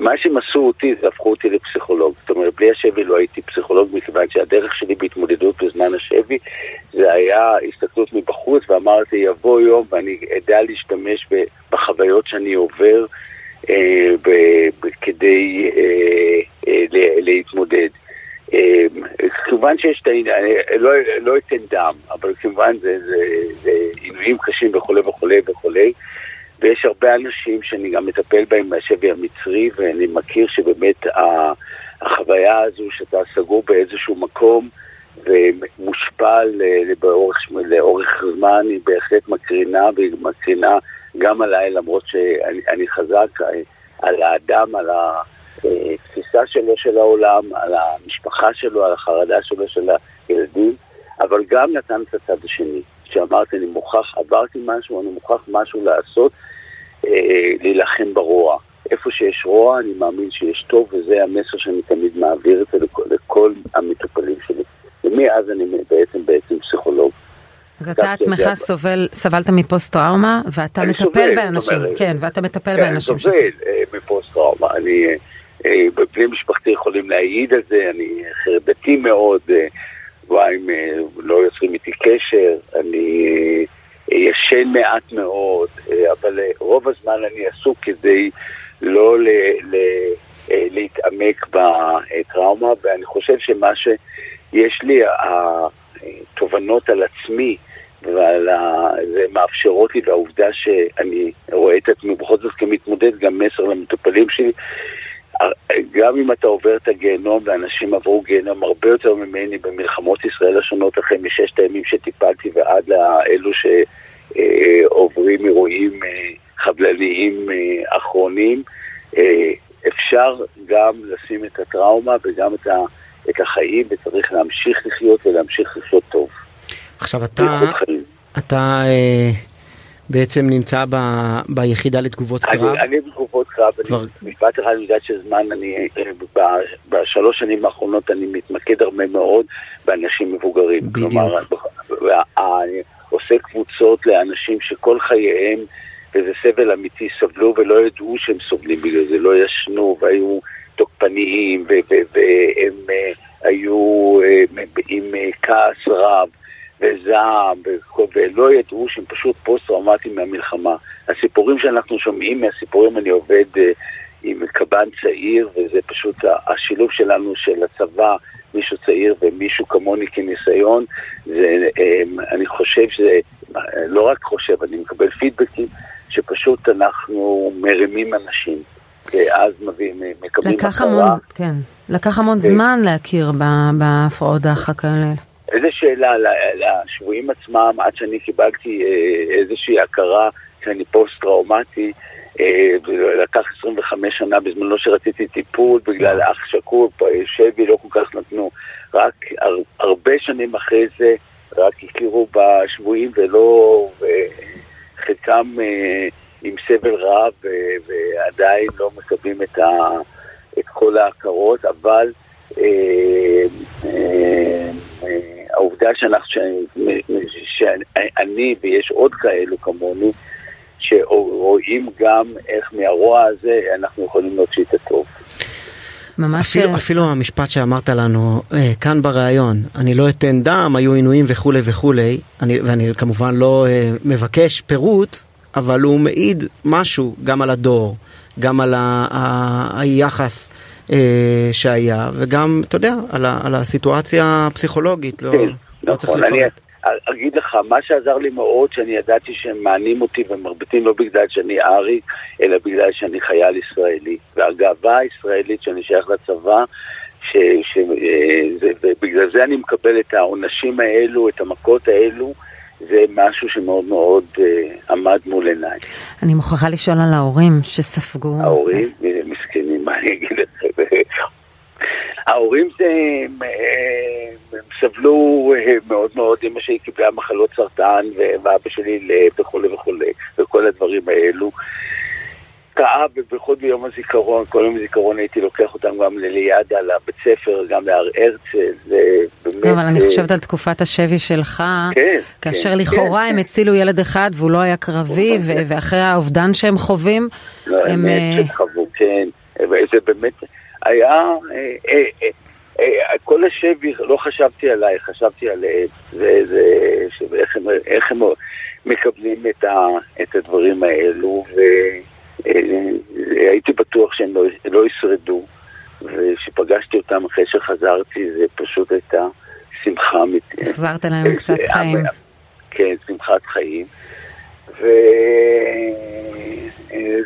Speaker 10: מה שהם עשו אותי, זה הפכו אותי לפסיכולוג. זאת אומרת, בלי השבי לא הייתי פסיכולוג, מכיוון שהדרך שלי בהתמודדות בזמן השבי, זה היה הסתכלות מבחוץ, ואמרתי, יבוא יום ואני אדע להשתמש בחוויות שאני עובר אה, ב- ב- כדי אה, אה, להתמודד. כמובן שיש את העניין, אני לא, לא אתן דם, אבל כמובן זה, זה, זה עינויים קשים וכולי וכולי וכולי. ויש הרבה אנשים שאני גם מטפל בהם מהשבי המצרי, ואני מכיר שבאמת ה- החוויה הזו שאתה סגור באיזשהו מקום ומושפע ל- לאורך, לאורך זמן, היא בהחלט מקרינה, והיא מקרינה גם עליי, למרות שאני אני חזק על האדם, על התפיסה שלו של העולם, על המשפחה שלו, על החרדה שלו של הילדים, אבל גם נתן את הצד השני, שאמרתי, אני מוכרח, עברתי משהו, אני מוכרח משהו לעשות, אה, להילחם ברוע. איפה שיש רוע, אני מאמין שיש טוב, וזה המסר שאני תמיד מעביר את זה לכל, לכל המטופלים שלי. ומאז אני בעצם בעצם פסיכולוג.
Speaker 2: אז אתה עצמך סובל, סבלת מפוסט טראומה, ואתה
Speaker 10: אני
Speaker 2: מטפל
Speaker 10: סובל,
Speaker 2: באנשים,
Speaker 10: אומרת.
Speaker 2: כן, ואתה מטפל
Speaker 10: כן,
Speaker 2: באנשים
Speaker 10: סובל
Speaker 2: שסובלים.
Speaker 10: אה, מפוסט טראומה. אני, אה, בני משפחתי יכולים להעיד על זה, אני חרדתי מאוד, אה, שבועיים אה, לא יוצרים איתי קשר, אני אה, ישן מעט מאוד, אה, אבל אה, רוב הזמן אני עסוק כדי לא ל, ל, אה, להתעמק בטראומה, ואני חושב שמה שיש לי, התובנות על עצמי, ועל ה... זה מאפשרות לי, והעובדה שאני רואה את עצמי בכל זאת כמתמודד, גם מסר למטופלים שלי. גם אם אתה עובר את הגיהנום, ואנשים עברו גיהנום הרבה יותר ממני במלחמות ישראל השונות, החל מששת הימים שטיפלתי ועד לאלו שעוברים אירועים אה, חבלניים אה, אחרונים, אה, אפשר גם לשים את הטראומה וגם את, ה... את החיים, וצריך להמשיך לחיות ולהמשיך לחיות טוב.
Speaker 3: עכשיו אתה. אתה בעצם נמצא ב, ביחידה לתגובות קרב.
Speaker 10: אני, אני בתגובות קרב,
Speaker 3: כבר-
Speaker 10: אני, משפט אחד, אני יודע שזמן, אני, אה, בשלוש שנים האחרונות אני מתמקד הרבה מאוד באנשים מבוגרים.
Speaker 3: בדיוק.
Speaker 10: כלומר, אני עושה קבוצות לאנשים שכל חייהם, וזה סבל אמיתי, סבלו ולא ידעו שהם סובלים בגלל זה, לא ישנו והיו תוקפניים, והם אה, היו אה, עם כעס רב. וכל- ולא ידעו שהם פשוט פוסט-טראומטיים מהמלחמה. הסיפורים שאנחנו שומעים מהסיפורים, אני עובד אה, עם קב"ן צעיר, וזה פשוט השילוב שלנו של הצבא, מישהו צעיר ומישהו כמוני כניסיון, זה, אה, אני חושב שזה, לא רק חושב, אני מקבל פידבקים, שפשוט אנחנו מרימים אנשים. ואז מביאים, מקבלים
Speaker 2: לקח
Speaker 10: הכרה.
Speaker 2: המון, כן, לקח המון
Speaker 10: כן.
Speaker 2: זמן להכיר בהפרעות דחק האלה.
Speaker 10: איזה שאלה לשבויים עצמם, עד שאני קיבלתי אה, איזושהי הכרה שאני פוסט-טראומטי, אה, ולקח 25 שנה בזמנו שרציתי טיפול בגלל אח שכול, פה, אה, שבי לא כל כך נתנו. רק הר, הרבה שנים אחרי זה, רק הכירו בשבויים ולא, חלקם אה, עם סבל רב אה, ועדיין לא מקבלים את, ה, את כל ההכרות, אבל אה, אה, אה, העובדה שאנחנו, שאני, שאני ויש עוד כאלו כמוני, שרואים גם איך מהרוע הזה אנחנו יכולים להוציא את הטוב.
Speaker 2: ממש...
Speaker 3: אפילו, אפילו המשפט שאמרת לנו אה, כאן בריאיון, אני לא אתן דם, היו עינויים וכולי וכולי, אני, ואני כמובן לא אה, מבקש פירוט, אבל הוא מעיד משהו גם על הדור, גם על ה, ה, היחס אה, שהיה, וגם, אתה יודע, על, ה, על הסיטואציה הפסיכולוגית, לא,
Speaker 10: כן,
Speaker 3: לא צריך
Speaker 10: נכון, אני,
Speaker 3: לפרט.
Speaker 10: אגיד לך, מה שעזר לי מאוד, שאני ידעתי שהם מענים אותי ומרביטים לא בגלל שאני אריק, אלא בגלל שאני חייל ישראלי. והגאווה הישראלית שאני שייך לצבא, שבגלל זה אני מקבל את העונשים האלו, את המכות האלו. זה משהו שמאוד מאוד uh, עמד מול עיניי.
Speaker 2: אני מוכרחה לשאול על ההורים שספגו.
Speaker 10: ההורים, מסכנים, מה אני אגיד לכם? ההורים זה, הם, הם סבלו אה, מאוד מאוד, אמא שלי קיבלה מחלות סרטן ואבא שלי וכולי וכולי, וכל הדברים האלו. כאב, ובייחוד ביום הזיכרון, כל יום הזיכרון הייתי לוקח אותם גם לליעדה, לבית ספר, גם להר הרצל, ובאמת...
Speaker 2: אבל אני אה, חושבת על תקופת השבי שלך, כן, כאשר כן, לכאורה כן, הם הצילו ילד אחד והוא לא היה קרבי, ואחרי האובדן שהם חווים,
Speaker 10: לא, הם... אמת שהם חוו, כן, וזה באמת היה... אה, אה, כל השבי, לא חשבתי עליי, חשבתי עליהם, ואיך הם מקבלים את הדברים האלו, ו... אה, הייתי בטוח שהם לא, לא ישרדו, וכשפגשתי אותם אחרי שחזרתי, זה פשוט הייתה שמחה.
Speaker 2: החזרת להם אה, קצת אה, חיים.
Speaker 10: כן, שמחת חיים.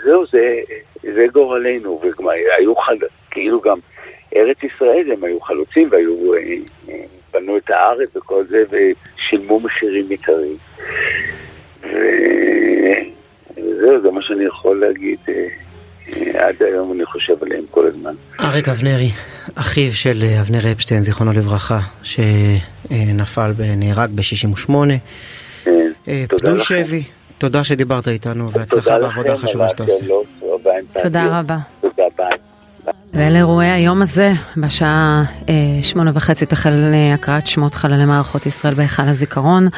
Speaker 10: וזהו, זה, זה גורלנו, והיו חל... כאילו גם ארץ ישראל, הם היו חלוצים והיו, בנו את הארץ וכל זה, ושילמו מחירים יקרים. וזהו, זה מה שאני יכול להגיד. אה, אה, עד היום אני חושב עליהם כל הזמן.
Speaker 3: אריק אבנרי, אחיו של אה, אבנר אפשטיין, זיכרונו לברכה, שנפל ונהרג ב-68. כן, פדוי שבי, תודה שדיברת איתנו, והצלחה בעבודה החשובה שאתה עושה.
Speaker 2: תודה רבה. תודה, ביי. ואלה אירועי היום הזה, בשעה אה, שמונה וחצי תחל אה, הקראת שמות חללי מערכות ישראל בהיכל הזיכרון,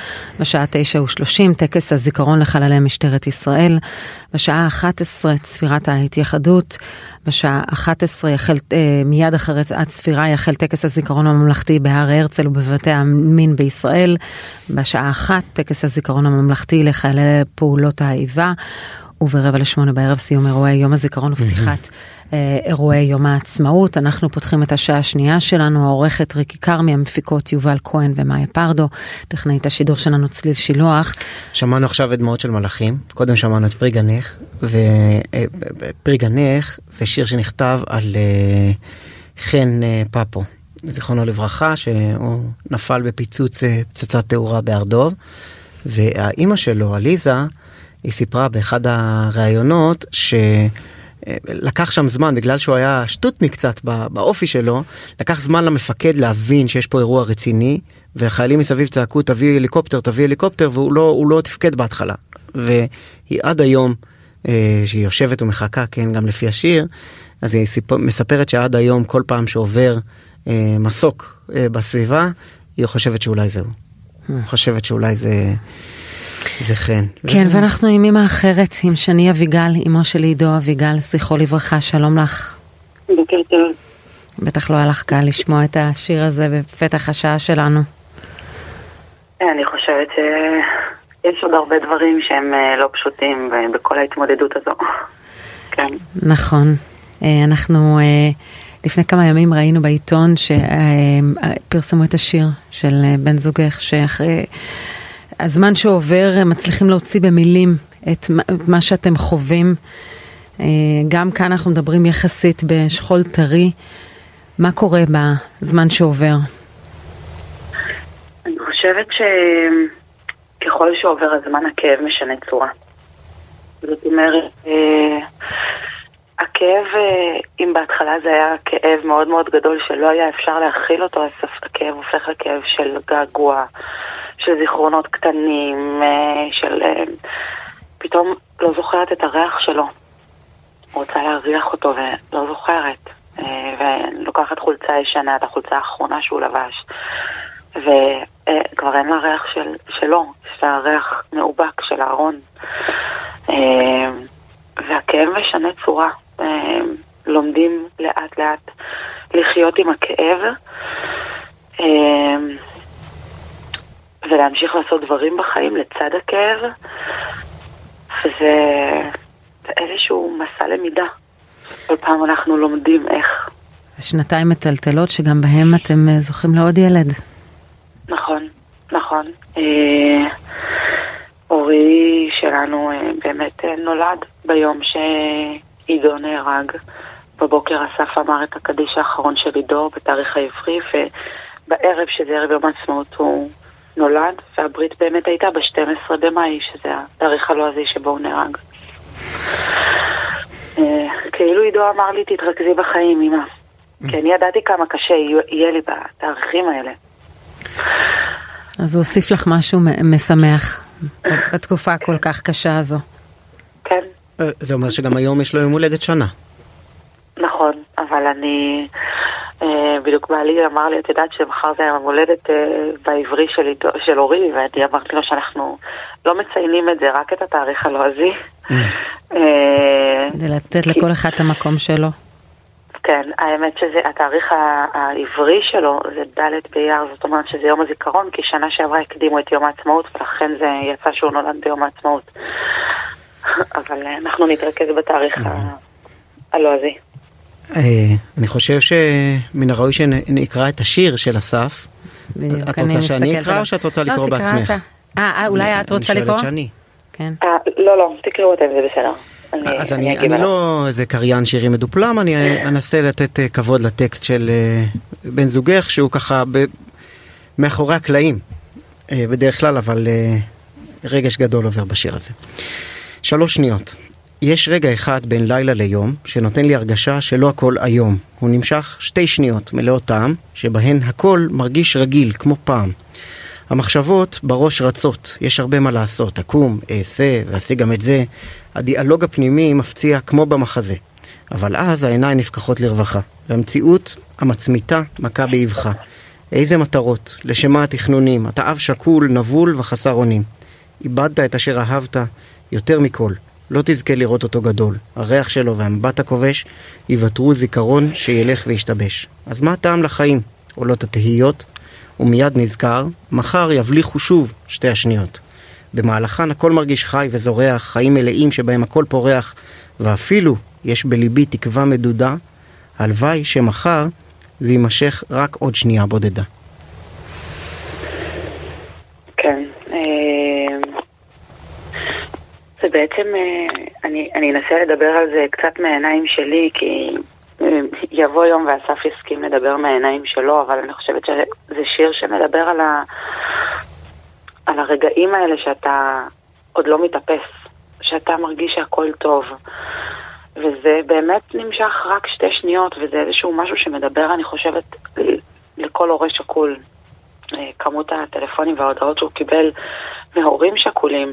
Speaker 2: בשעה תשע ושלושים טקס הזיכרון לחללי משטרת ישראל, בשעה אחת עשרה צפירת ההתייחדות, בשעה אחת עשרה יחל, אה, מיד אחרי הצפירה יחל טקס הזיכרון הממלכתי בהר הרצל ובבתי המין בישראל, בשעה אחת טקס הזיכרון הממלכתי לחיילי פעולות האיבה, וברבע לשמונה בערב סיום אירועי יום הזיכרון ופתיחת אה, אירועי יום העצמאות. אנחנו פותחים את השעה השנייה שלנו, העורכת ריקי כרמי, המפיקות יובל כהן ומאיה פרדו, טכנאית השידור שלנו צליל שילוח.
Speaker 3: שמענו עכשיו את דמעות של מלאכים, קודם שמענו את פרי גנך, ופרי גנך זה שיר שנכתב על אה, חן אה, פפו. זיכרונו לברכה, שהוא נפל בפיצוץ פצצת תאורה בהר דוב, והאימא שלו, עליזה, היא סיפרה באחד הראיונות שלקח שם זמן, בגלל שהוא היה שטוטניק קצת באופי שלו, לקח זמן למפקד להבין שיש פה אירוע רציני, והחיילים מסביב צעקו תביא הליקופטר, תביא הליקופטר, והוא לא, לא תפקד בהתחלה. והיא עד היום, אה, שהיא יושבת ומחכה, כן, גם לפי השיר, אז היא סיפ... מספרת שעד היום, כל פעם שעובר אה, מסוק אה, בסביבה, היא חושבת שאולי זהו. Hmm. חושבת שאולי זה... זה חן.
Speaker 2: כן, וזה... ואנחנו עם אמא אחרת, עם שני אביגל, אמו של עידו אביגל, זכרו לברכה, שלום לך.
Speaker 5: בוקר טוב.
Speaker 2: בטח לא היה לך קל לשמוע את השיר הזה בפתח השעה שלנו.
Speaker 5: אני חושבת שיש עוד הרבה דברים שהם אה, לא פשוטים בכל ההתמודדות הזו. כן.
Speaker 2: נכון. אה, אנחנו אה, לפני כמה ימים ראינו בעיתון שפרסמו את השיר של בן זוגך, שאחרי... הזמן שעובר מצליחים להוציא במילים את מה שאתם חווים. אה, גם כאן אנחנו מדברים יחסית בשכול טרי. מה קורה בזמן שעובר?
Speaker 5: אני חושבת שככל שעובר הזמן הכאב משנה צורה. זאת אומרת, אה, הכאב, אה, אם בהתחלה זה היה כאב מאוד מאוד גדול שלא היה אפשר להכיל אותו, הכאב הופך לכאב של געגוע, של זיכרונות קטנים, אה, של... אה, פתאום לא זוכרת את הריח שלו. רוצה להריח אותו ולא זוכרת. ולוקחת חולצה ישנה, את החולצה האחרונה שהוא לבש. וכבר אין לה ריח של, שלו, יש לה ריח מאובק של הארון. והכאב משנה צורה. אה, לומדים לאט לאט לחיות עם הכאב אה, ולהמשיך לעשות דברים בחיים לצד הכאב וזה איזשהו מסע למידה. כל פעם אנחנו לומדים איך.
Speaker 2: שנתיים מטלטלות שגם בהם אתם אה, זוכים לעוד ילד.
Speaker 5: נכון, נכון. אה, אורי שלנו אה, באמת אה, נולד ביום שעידו נהרג. בבוקר אסף אמר את הקדיש האחרון של עידו בתאריך העברי, ובערב, שזה ערב יום העצמאות, הוא נולד, והברית באמת הייתה ב-12 במאי, שזה התאריך הלועזי שבו הוא נהרג. אה, כאילו עידו אמר לי, תתרכזי בחיים, אמא. כי אני ידעתי כמה קשה יהיה לי בתאריכים האלה.
Speaker 2: אז הוא הוסיף לך משהו מ- משמח בתקופה הכל כך קשה הזו.
Speaker 5: כן,
Speaker 3: אה, זה אומר שגם היום יש לו יום הולדת שנה.
Speaker 5: נכון, אבל אני... אה, בדיוק בעלי אמר לי, את יודעת שמחר זה יום הולדת אה, בעברי של, של אורי, ואני אמרתי לו שאנחנו לא מציינים את זה, רק את התאריך הלועזי. אה,
Speaker 2: כדי לתת לכל אחד את המקום שלו.
Speaker 5: כן, האמת שזה, התאריך העברי שלו זה ד' באייר, זאת אומרת שזה יום הזיכרון, כי שנה שעברה הקדימו את יום העצמאות, ולכן זה יצא שהוא נולד ביום העצמאות. אבל אה, אנחנו נתרכז בתאריך ה- הלועזי.
Speaker 3: אה, אני חושב שמן הראוי שנקרא את השיר של אסף.
Speaker 2: בדיוק,
Speaker 3: את
Speaker 2: אני
Speaker 3: רוצה שאני אקרא. או שאת רוצה
Speaker 2: לא,
Speaker 3: לקרוא בעצמך?
Speaker 2: אה, אה, אולי את רוצה
Speaker 3: אני
Speaker 2: לקרוא?
Speaker 3: שואלת שאני.
Speaker 2: כן.
Speaker 5: אה, לא, לא, תקראו אותם, זה בסדר. אני,
Speaker 3: אז אני, אני
Speaker 5: עליו.
Speaker 3: לא איזה קריין שירים מדופלם, אני אנסה לתת כבוד לטקסט של בן זוגך, שהוא ככה ב, מאחורי הקלעים, בדרך כלל, אבל רגש גדול עובר בשיר הזה. שלוש שניות. יש רגע אחד בין לילה ליום, שנותן לי הרגשה שלא הכל היום. הוא נמשך שתי שניות מלאות טעם, שבהן הכל מרגיש רגיל, כמו פעם. המחשבות בראש רצות, יש הרבה מה לעשות, אקום, אעשה ואעשה גם את זה. הדיאלוג הפנימי מפציע כמו במחזה. אבל אז העיניים נפקחות לרווחה, והמציאות המצמיתה מכה באבחה. איזה מטרות, לשם מה התכנונים, אתה אב שקול, נבול וחסר אונים. איבדת את אשר אהבת יותר מכל, לא תזכה לראות אותו גדול. הריח שלו והמבט הכובש יוותרו זיכרון שילך וישתבש. אז מה הטעם לחיים? עולות התהיות, ומיד נזכר, מחר יבליחו שוב שתי השניות. במהלכן הכל מרגיש חי וזורח, חיים מלאים שבהם הכל פורח, ואפילו יש בליבי תקווה מדודה, הלוואי שמחר זה יימשך רק עוד שנייה בודדה.
Speaker 5: כן. אה, זה בעצם, אה, אני, אני אנסה לדבר על זה קצת מהעיניים שלי, כי אה, יבוא יום ואסף יסכים לדבר מהעיניים שלו, אבל אני חושבת שזה שיר שמדבר על, ה, על הרגעים האלה שאתה עוד לא מתאפס, שאתה מרגיש שהכל טוב. וזה באמת נמשך רק שתי שניות, וזה איזשהו משהו שמדבר, אני חושבת, לכל הורה שכול. אה, כמות הטלפונים וההודעות שהוא קיבל מהורים שכולים,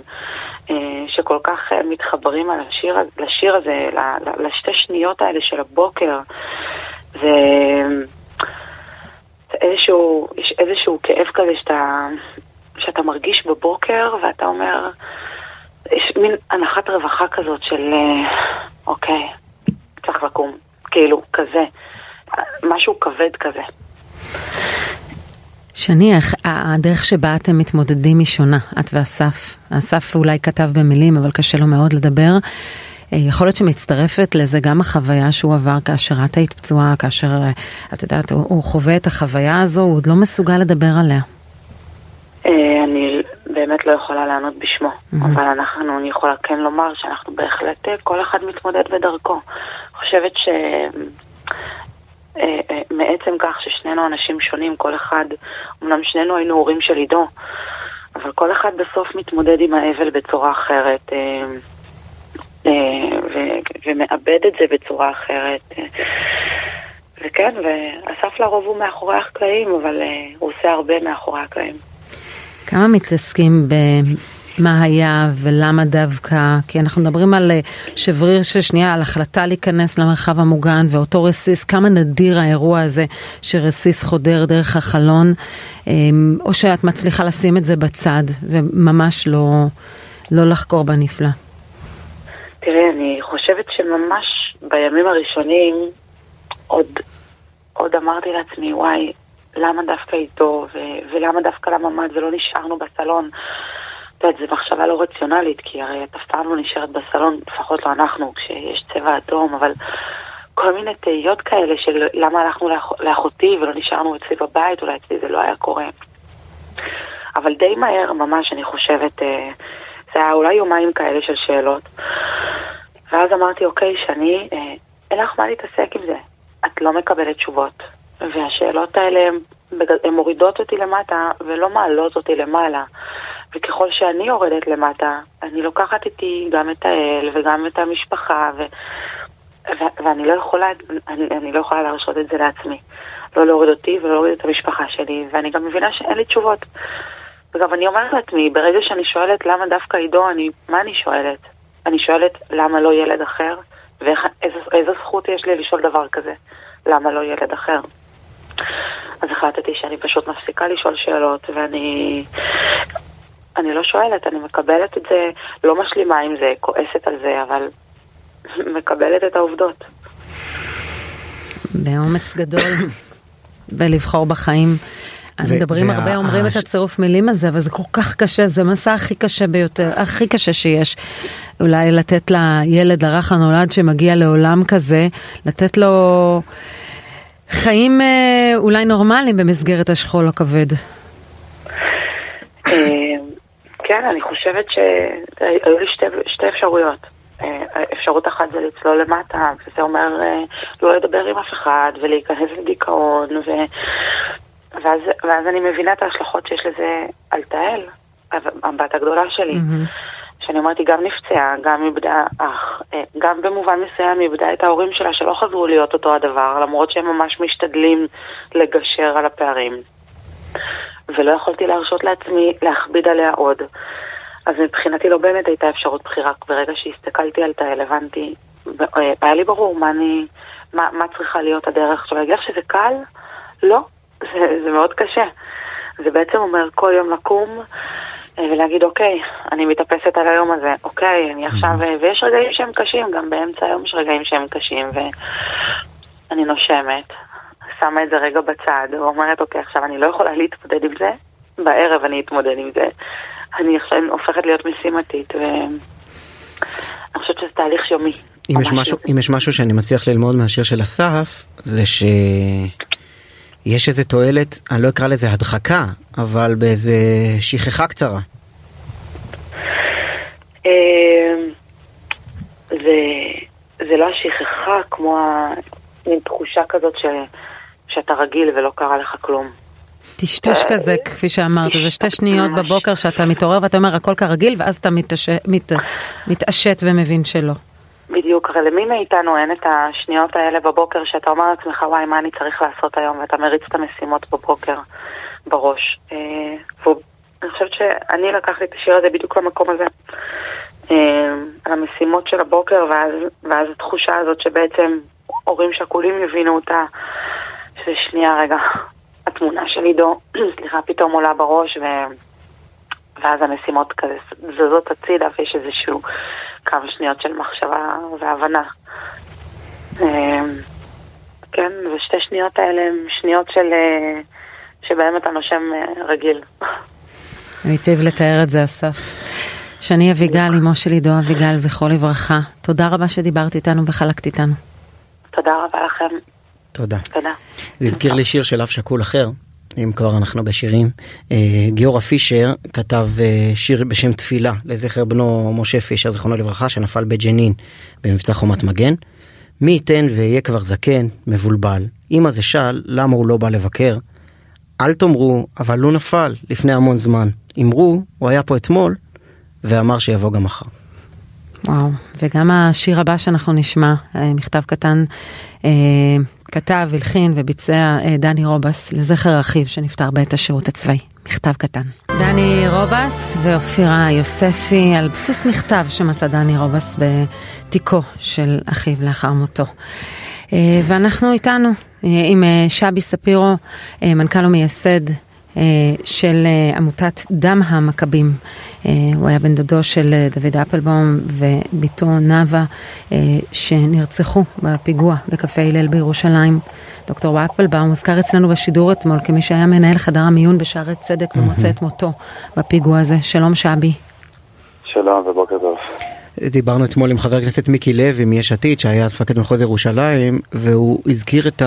Speaker 5: אה, שכל כך אה, מתחברים על השיר, לשיר הזה, לשתי שניות האלה של הבוקר. זה זה איזשהו, יש איזשהו כאב כזה שאתה, שאתה מרגיש בבוקר ואתה אומר, יש מין הנחת רווחה כזאת של אה, אוקיי, צריך לקום, כאילו, כזה, משהו כבד כזה.
Speaker 2: שני, הדרך שבה אתם מתמודדים היא שונה, את ואסף. אסף אולי כתב במילים, אבל קשה לו מאוד לדבר. אה, יכול להיות שמצטרפת לזה גם החוויה שהוא עבר כאשר את היית פצועה, כאשר, אה, את יודעת, הוא, הוא חווה את החוויה הזו, הוא עוד לא מסוגל לדבר עליה.
Speaker 5: אה, אני באמת לא יכולה לענות בשמו, אבל אנחנו, אני יכולה כן לומר שאנחנו בהחלט, כל אחד מתמודד בדרכו. חושבת ש... אה, אה, מעצם כך ששנינו אנשים שונים, כל אחד, אמנם שנינו היינו הורים של עידו, אבל כל אחד בסוף מתמודד עם האבל בצורה אחרת, אה, ומאבד את זה בצורה אחרת. וכן, ואסף לרוב הוא מאחורי הקלעים, אבל הוא עושה הרבה מאחורי הקלעים.
Speaker 2: כמה מתעסקים במה היה ולמה דווקא, כי אנחנו מדברים על אה, שבריר של שנייה, על החלטה להיכנס למרחב המוגן ואותו רסיס, כמה נדיר האירוע הזה שרסיס חודר דרך החלון, אה, או שאת מצליחה לשים את זה בצד וממש לא, לא לחקור בנפלא.
Speaker 5: תראי, אני חושבת שממש בימים הראשונים עוד, עוד אמרתי לעצמי, וואי, למה דווקא איתו, ולמה דווקא לממ"ד ולא נשארנו בסלון. את יודעת, זו מחשבה לא רציונלית, כי הרי את אף פעם לא נשארת בסלון, לפחות לא אנחנו, כשיש צבע אדום, אבל כל מיני תהיות כאלה של למה הלכנו לאח- לאחותי ולא נשארנו אצלי בבית, אולי אצלי זה לא היה קורה. אבל די מהר, ממש, אני חושבת, אה, זה היה אולי יומיים כאלה של שאלות. ואז אמרתי, אוקיי, שאני, אה, אין לך מה להתעסק עם זה. את לא מקבלת תשובות. והשאלות האלה, הן מורידות אותי למטה ולא מעלות אותי למעלה. וככל שאני יורדת למטה, אני לוקחת איתי גם את האל וגם את המשפחה, ו... ו- ואני לא יכולה, אני, אני לא יכולה להרשות את זה לעצמי. לא להוריד אותי ולא להוריד את המשפחה שלי, ואני גם מבינה שאין לי תשובות. אגב, אני אומרת לעצמי, ברגע שאני שואלת למה דווקא עידו, אני, מה אני שואלת? אני שואלת למה לא ילד אחר, ואיזו זכות יש לי לשאול דבר כזה, למה לא ילד אחר. אז החלטתי שאני פשוט מפסיקה לשאול שאלות, ואני אני לא שואלת, אני מקבלת את זה, לא משלימה עם זה, כועסת על זה, אבל מקבלת את העובדות.
Speaker 2: באומץ גדול, ולבחור בחיים. מדברים הרבה, אומרים את הצירוף מילים הזה, אבל זה כל כך קשה, זה המסע הכי קשה ביותר, הכי קשה שיש. אולי לתת לילד, לרך הנולד שמגיע לעולם כזה, לתת לו חיים אה, אולי נורמליים במסגרת השכול הכבד.
Speaker 5: כן, אני חושבת שהיו לי שתי, שתי אפשרויות. אה, אפשרות אחת זה לצלול למטה, וזה אומר אה, לא לדבר עם אף אחד ולהיכנס לדיכאון, ו... ואז, ואז אני מבינה את ההשלכות שיש לזה על תהל, הבת הגדולה שלי. Mm-hmm. שאני אומרת, היא גם נפצעה, גם איבדה אח, אה, גם במובן מסוים איבדה את ההורים שלה שלא חזרו להיות אותו הדבר, למרות שהם ממש משתדלים לגשר על הפערים. ולא יכולתי להרשות לעצמי להכביד עליה עוד. אז מבחינתי לא באמת הייתה אפשרות בחירה. ברגע שהסתכלתי על תהל, הבנתי, אה, היה לי ברור מה אני, מה, מה צריכה להיות הדרך. עכשיו, להגיד לך שזה קל? לא, זה, זה מאוד קשה. זה בעצם אומר כל יום לקום אה, ולהגיד, אוקיי, אני מתאפסת על היום הזה, אוקיי, אני עכשיו, אה, ויש רגעים שהם קשים, גם באמצע היום יש רגעים שהם קשים, ואני נושמת, שמה את זה רגע בצד, ואומרת, אוקיי, עכשיו אני לא יכולה להתמודד עם זה, בערב אני אתמודד עם זה. אני עכשיו הופכת להיות משימתית, ואני חושבת שזה תהליך יומי.
Speaker 3: אם יש, משהו, אם יש משהו שאני מצליח ללמוד מהשיר של אסף, זה שיש איזה תועלת, אני לא אקרא לזה הדחקה, אבל באיזה שכחה קצרה.
Speaker 5: אמ, זה, זה לא השכחה כמו מין תחושה כזאת ש, שאתה רגיל ולא קרה לך כלום.
Speaker 2: טשטוש אה, כזה, כפי שאמרת, זה שתי שניות בבוקר שאתה מתעורר ואתה אומר הכל כרגיל, ואז אתה מתעשת ומבין שלא.
Speaker 5: בדיוק, הרי למי מאיתנו אין את השניות האלה בבוקר שאתה אומר לעצמך, וואי, מה אני צריך לעשות היום, ואתה מריץ את המשימות בבוקר בראש. אה, ואני חושבת שאני לקחתי את השיר הזה בדיוק למקום הזה. אה, על המשימות של הבוקר, ואז, ואז התחושה הזאת שבעצם הורים שכולים יבינו אותה, שזה שנייה רגע, התמונה של עידו, סליחה, פתאום עולה בראש, ו... ואז המשימות כזה זזות הצידה, ויש איזשהו כמה שניות של מחשבה והבנה. אמ, כן, ושתי שניות האלה הן שניות של... אה, שבהן אתה נושם אה, רגיל.
Speaker 2: היטיב לתאר את זה, אסף. שני אביגל, אמו של עידו אביגל, זכרו לברכה. תודה רבה שדיברת איתנו וחלקת איתנו.
Speaker 5: תודה רבה לכם.
Speaker 3: תודה.
Speaker 5: תודה.
Speaker 3: זה הזכיר לי שיר של אב שכול אחר, אם כבר אנחנו בשירים. אה, גיורא פישר כתב אה, שיר בשם תפילה לזכר בנו משה פישר, זיכרונו לברכה, שנפל בג'נין במבצע חומת מגן. מי ייתן ויהיה כבר זקן, מבולבל. אמא זה שאל, למה הוא לא בא לבקר? אל תאמרו, אבל הוא נפל לפני המון זמן. אמרו, הוא היה פה אתמול, ואמר שיבוא גם מחר.
Speaker 2: וואו, וגם השיר הבא שאנחנו נשמע, אה, מכתב קטן, כתב, הלחין וביצע אה, דני רובס לזכר אחיו שנפטר בעת השירות הצבאי. מכתב קטן. דני רובס ואופירה יוספי על בסיס מכתב שמצא דני רובס בתיקו של אחיו לאחר מותו. ואנחנו איתנו עם שבי ספירו, מנכ"ל ומייסד אה, של אה, עמותת דם המכבים. אה, הוא היה בן דודו של דוד אפלבום ובתו נאוה שנרצחו בפיגוע בקפה הלל בירושלים. דוקטור אפלבאום הוזכר אצלנו בשידור אתמול כמי שהיה מנהל חדר המיון בשערי צדק ומוצא את מותו בפיגוע הזה. שלום שבי.
Speaker 11: שלום ובוקר טוב.
Speaker 3: דיברנו אתמול עם חבר הכנסת מיקי לוי מיש עתיד שהיה אז מפקד מחוז ירושלים והוא הזכיר את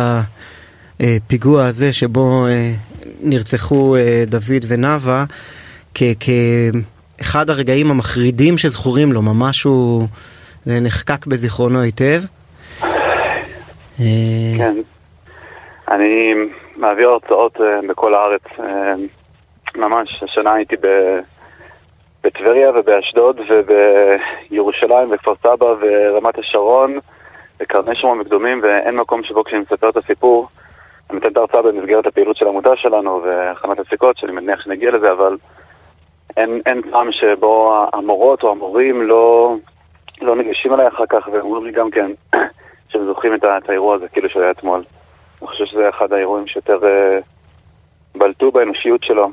Speaker 3: הפיגוע הזה שבו נרצחו אה, דוד ונאוה, כאחד הרגעים המחרידים שזכורים לו, ממש הוא נחקק בזיכרונו היטב.
Speaker 11: כן, אני מעביר הרצאות בכל הארץ. ממש, השנה הייתי בטבריה ובאשדוד ובירושלים וכפר סבא ורמת השרון וקרני שומרון וקדומים ואין מקום שבו כשאני מספר את הסיפור אני נותן את ההרצאה במסגרת הפעילות של העמותה שלנו והכנת הסיכות שאני מניח שנגיע לזה אבל אין, אין פעם שבו המורות או המורים לא, לא ניגשים אליי אחר כך ואומרים לי גם כן שהם זוכרים את, את האירוע הזה כאילו שהיה אתמול. אני חושב שזה אחד האירועים שיותר uh, בלטו באנושיות שלו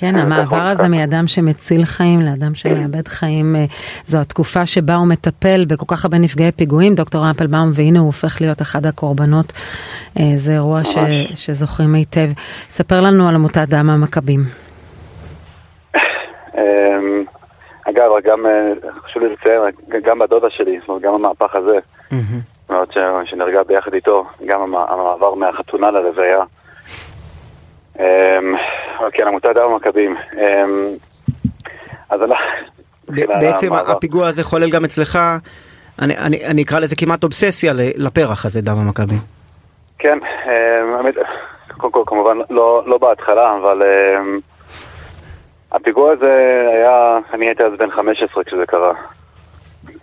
Speaker 2: כן, המעבר הזה מאדם שמציל חיים לאדם שמאבד חיים, אה, זו התקופה שבה הוא מטפל בכל כך הרבה נפגעי פיגועים, דוקטור אפלבאום, והנה הוא הופך להיות אחד הקורבנות. אה, זה אירוע ש, שזוכרים היטב. ספר לנו על עמותת דם המכבים.
Speaker 11: אמ, אגב, גם אה, חשוב לי לציין, גם בדודה שלי, זאת אומרת, גם המהפך הזה, אומרת, שנהרגה ביחד איתו, גם המעבר מהחתונה ללוויה. אמ, כן, עמותת דם המכבים. אמ, אז
Speaker 3: בעצם הפיגוע הזה חולל גם אצלך, אני, אני, אני אקרא לזה כמעט אובססיה לפרח הזה, דם המכבים.
Speaker 11: כן, האמת, קודם כל כמובן לא, לא בהתחלה, אבל הפיגוע הזה היה, אני הייתי אז בן 15 כשזה קרה.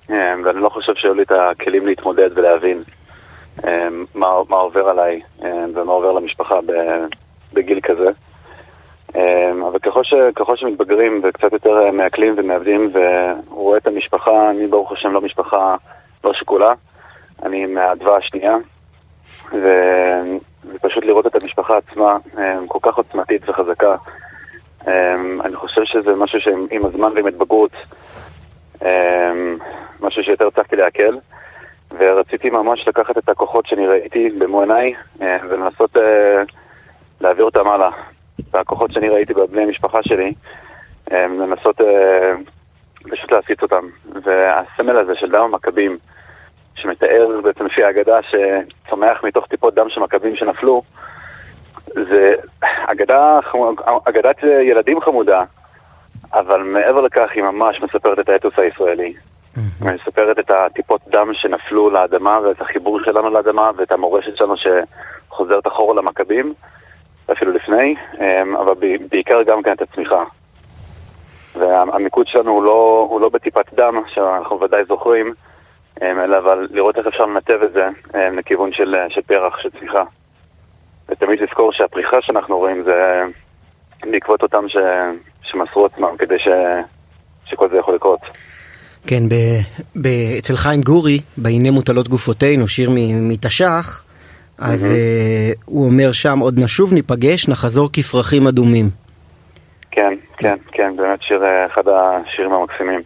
Speaker 11: ואני לא חושב שהיו לי את הכלים להתמודד ולהבין מה, מה עובר עליי ומה עובר למשפחה בגיל כזה. אמ, אבל ככל, ש, ככל שמתבגרים וקצת יותר אה, מעכלים ומאבדים ורואה את המשפחה, אני ברוך השם לא משפחה לא שכולה, אני מהאדווה השנייה, ו... ופשוט לראות את המשפחה עצמה אמ, כל כך עוצמתית וחזקה. אמ, אני חושב שזה משהו שעם הזמן ועם התבגרות, משהו שיותר הצלחתי לעכל, ורציתי ממש לקחת את הכוחות שאני ראיתי במו עיניי ולנסות אה, להעביר אותם הלאה. והכוחות שאני ראיתי בבני המשפחה שלי, לנסות אה, פשוט להסיץ אותם. והסמל הזה של דם המכבים, שמתאר בעצם לפי האגדה שצומח מתוך טיפות דם של מכבים שנפלו, זה אגדה, אגדת ילדים חמודה, אבל מעבר לכך היא ממש מספרת את האתוס הישראלי. היא מספרת את הטיפות דם שנפלו לאדמה ואת החיבור שלנו לאדמה ואת המורשת שלנו שחוזרת אחורה למכבים. אפילו לפני, אמ, אבל בעיקר גם כן את הצמיחה. והמיקוד שלנו הוא לא, הוא לא בטיפת דם, שאנחנו ודאי זוכרים, אמ, אלא אבל לראות איך אפשר לנתב את זה אמ, לכיוון של, של פרח, של צמיחה. ותמיד לזכור שהפריחה שאנחנו רואים זה בעקבות אותם ש, שמסרו עצמם כדי ש, שכל זה יכול לקרות.
Speaker 3: כן, ב, ב, אצל חיים גורי, בהנה מוטלות גופותינו, שיר מתש"ח, אז mm-hmm. uh, הוא אומר שם, עוד נשוב ניפגש, נחזור כפרחים אדומים.
Speaker 11: כן, כן, כן, באמת שיר, אה, אחד השירים המקסימים.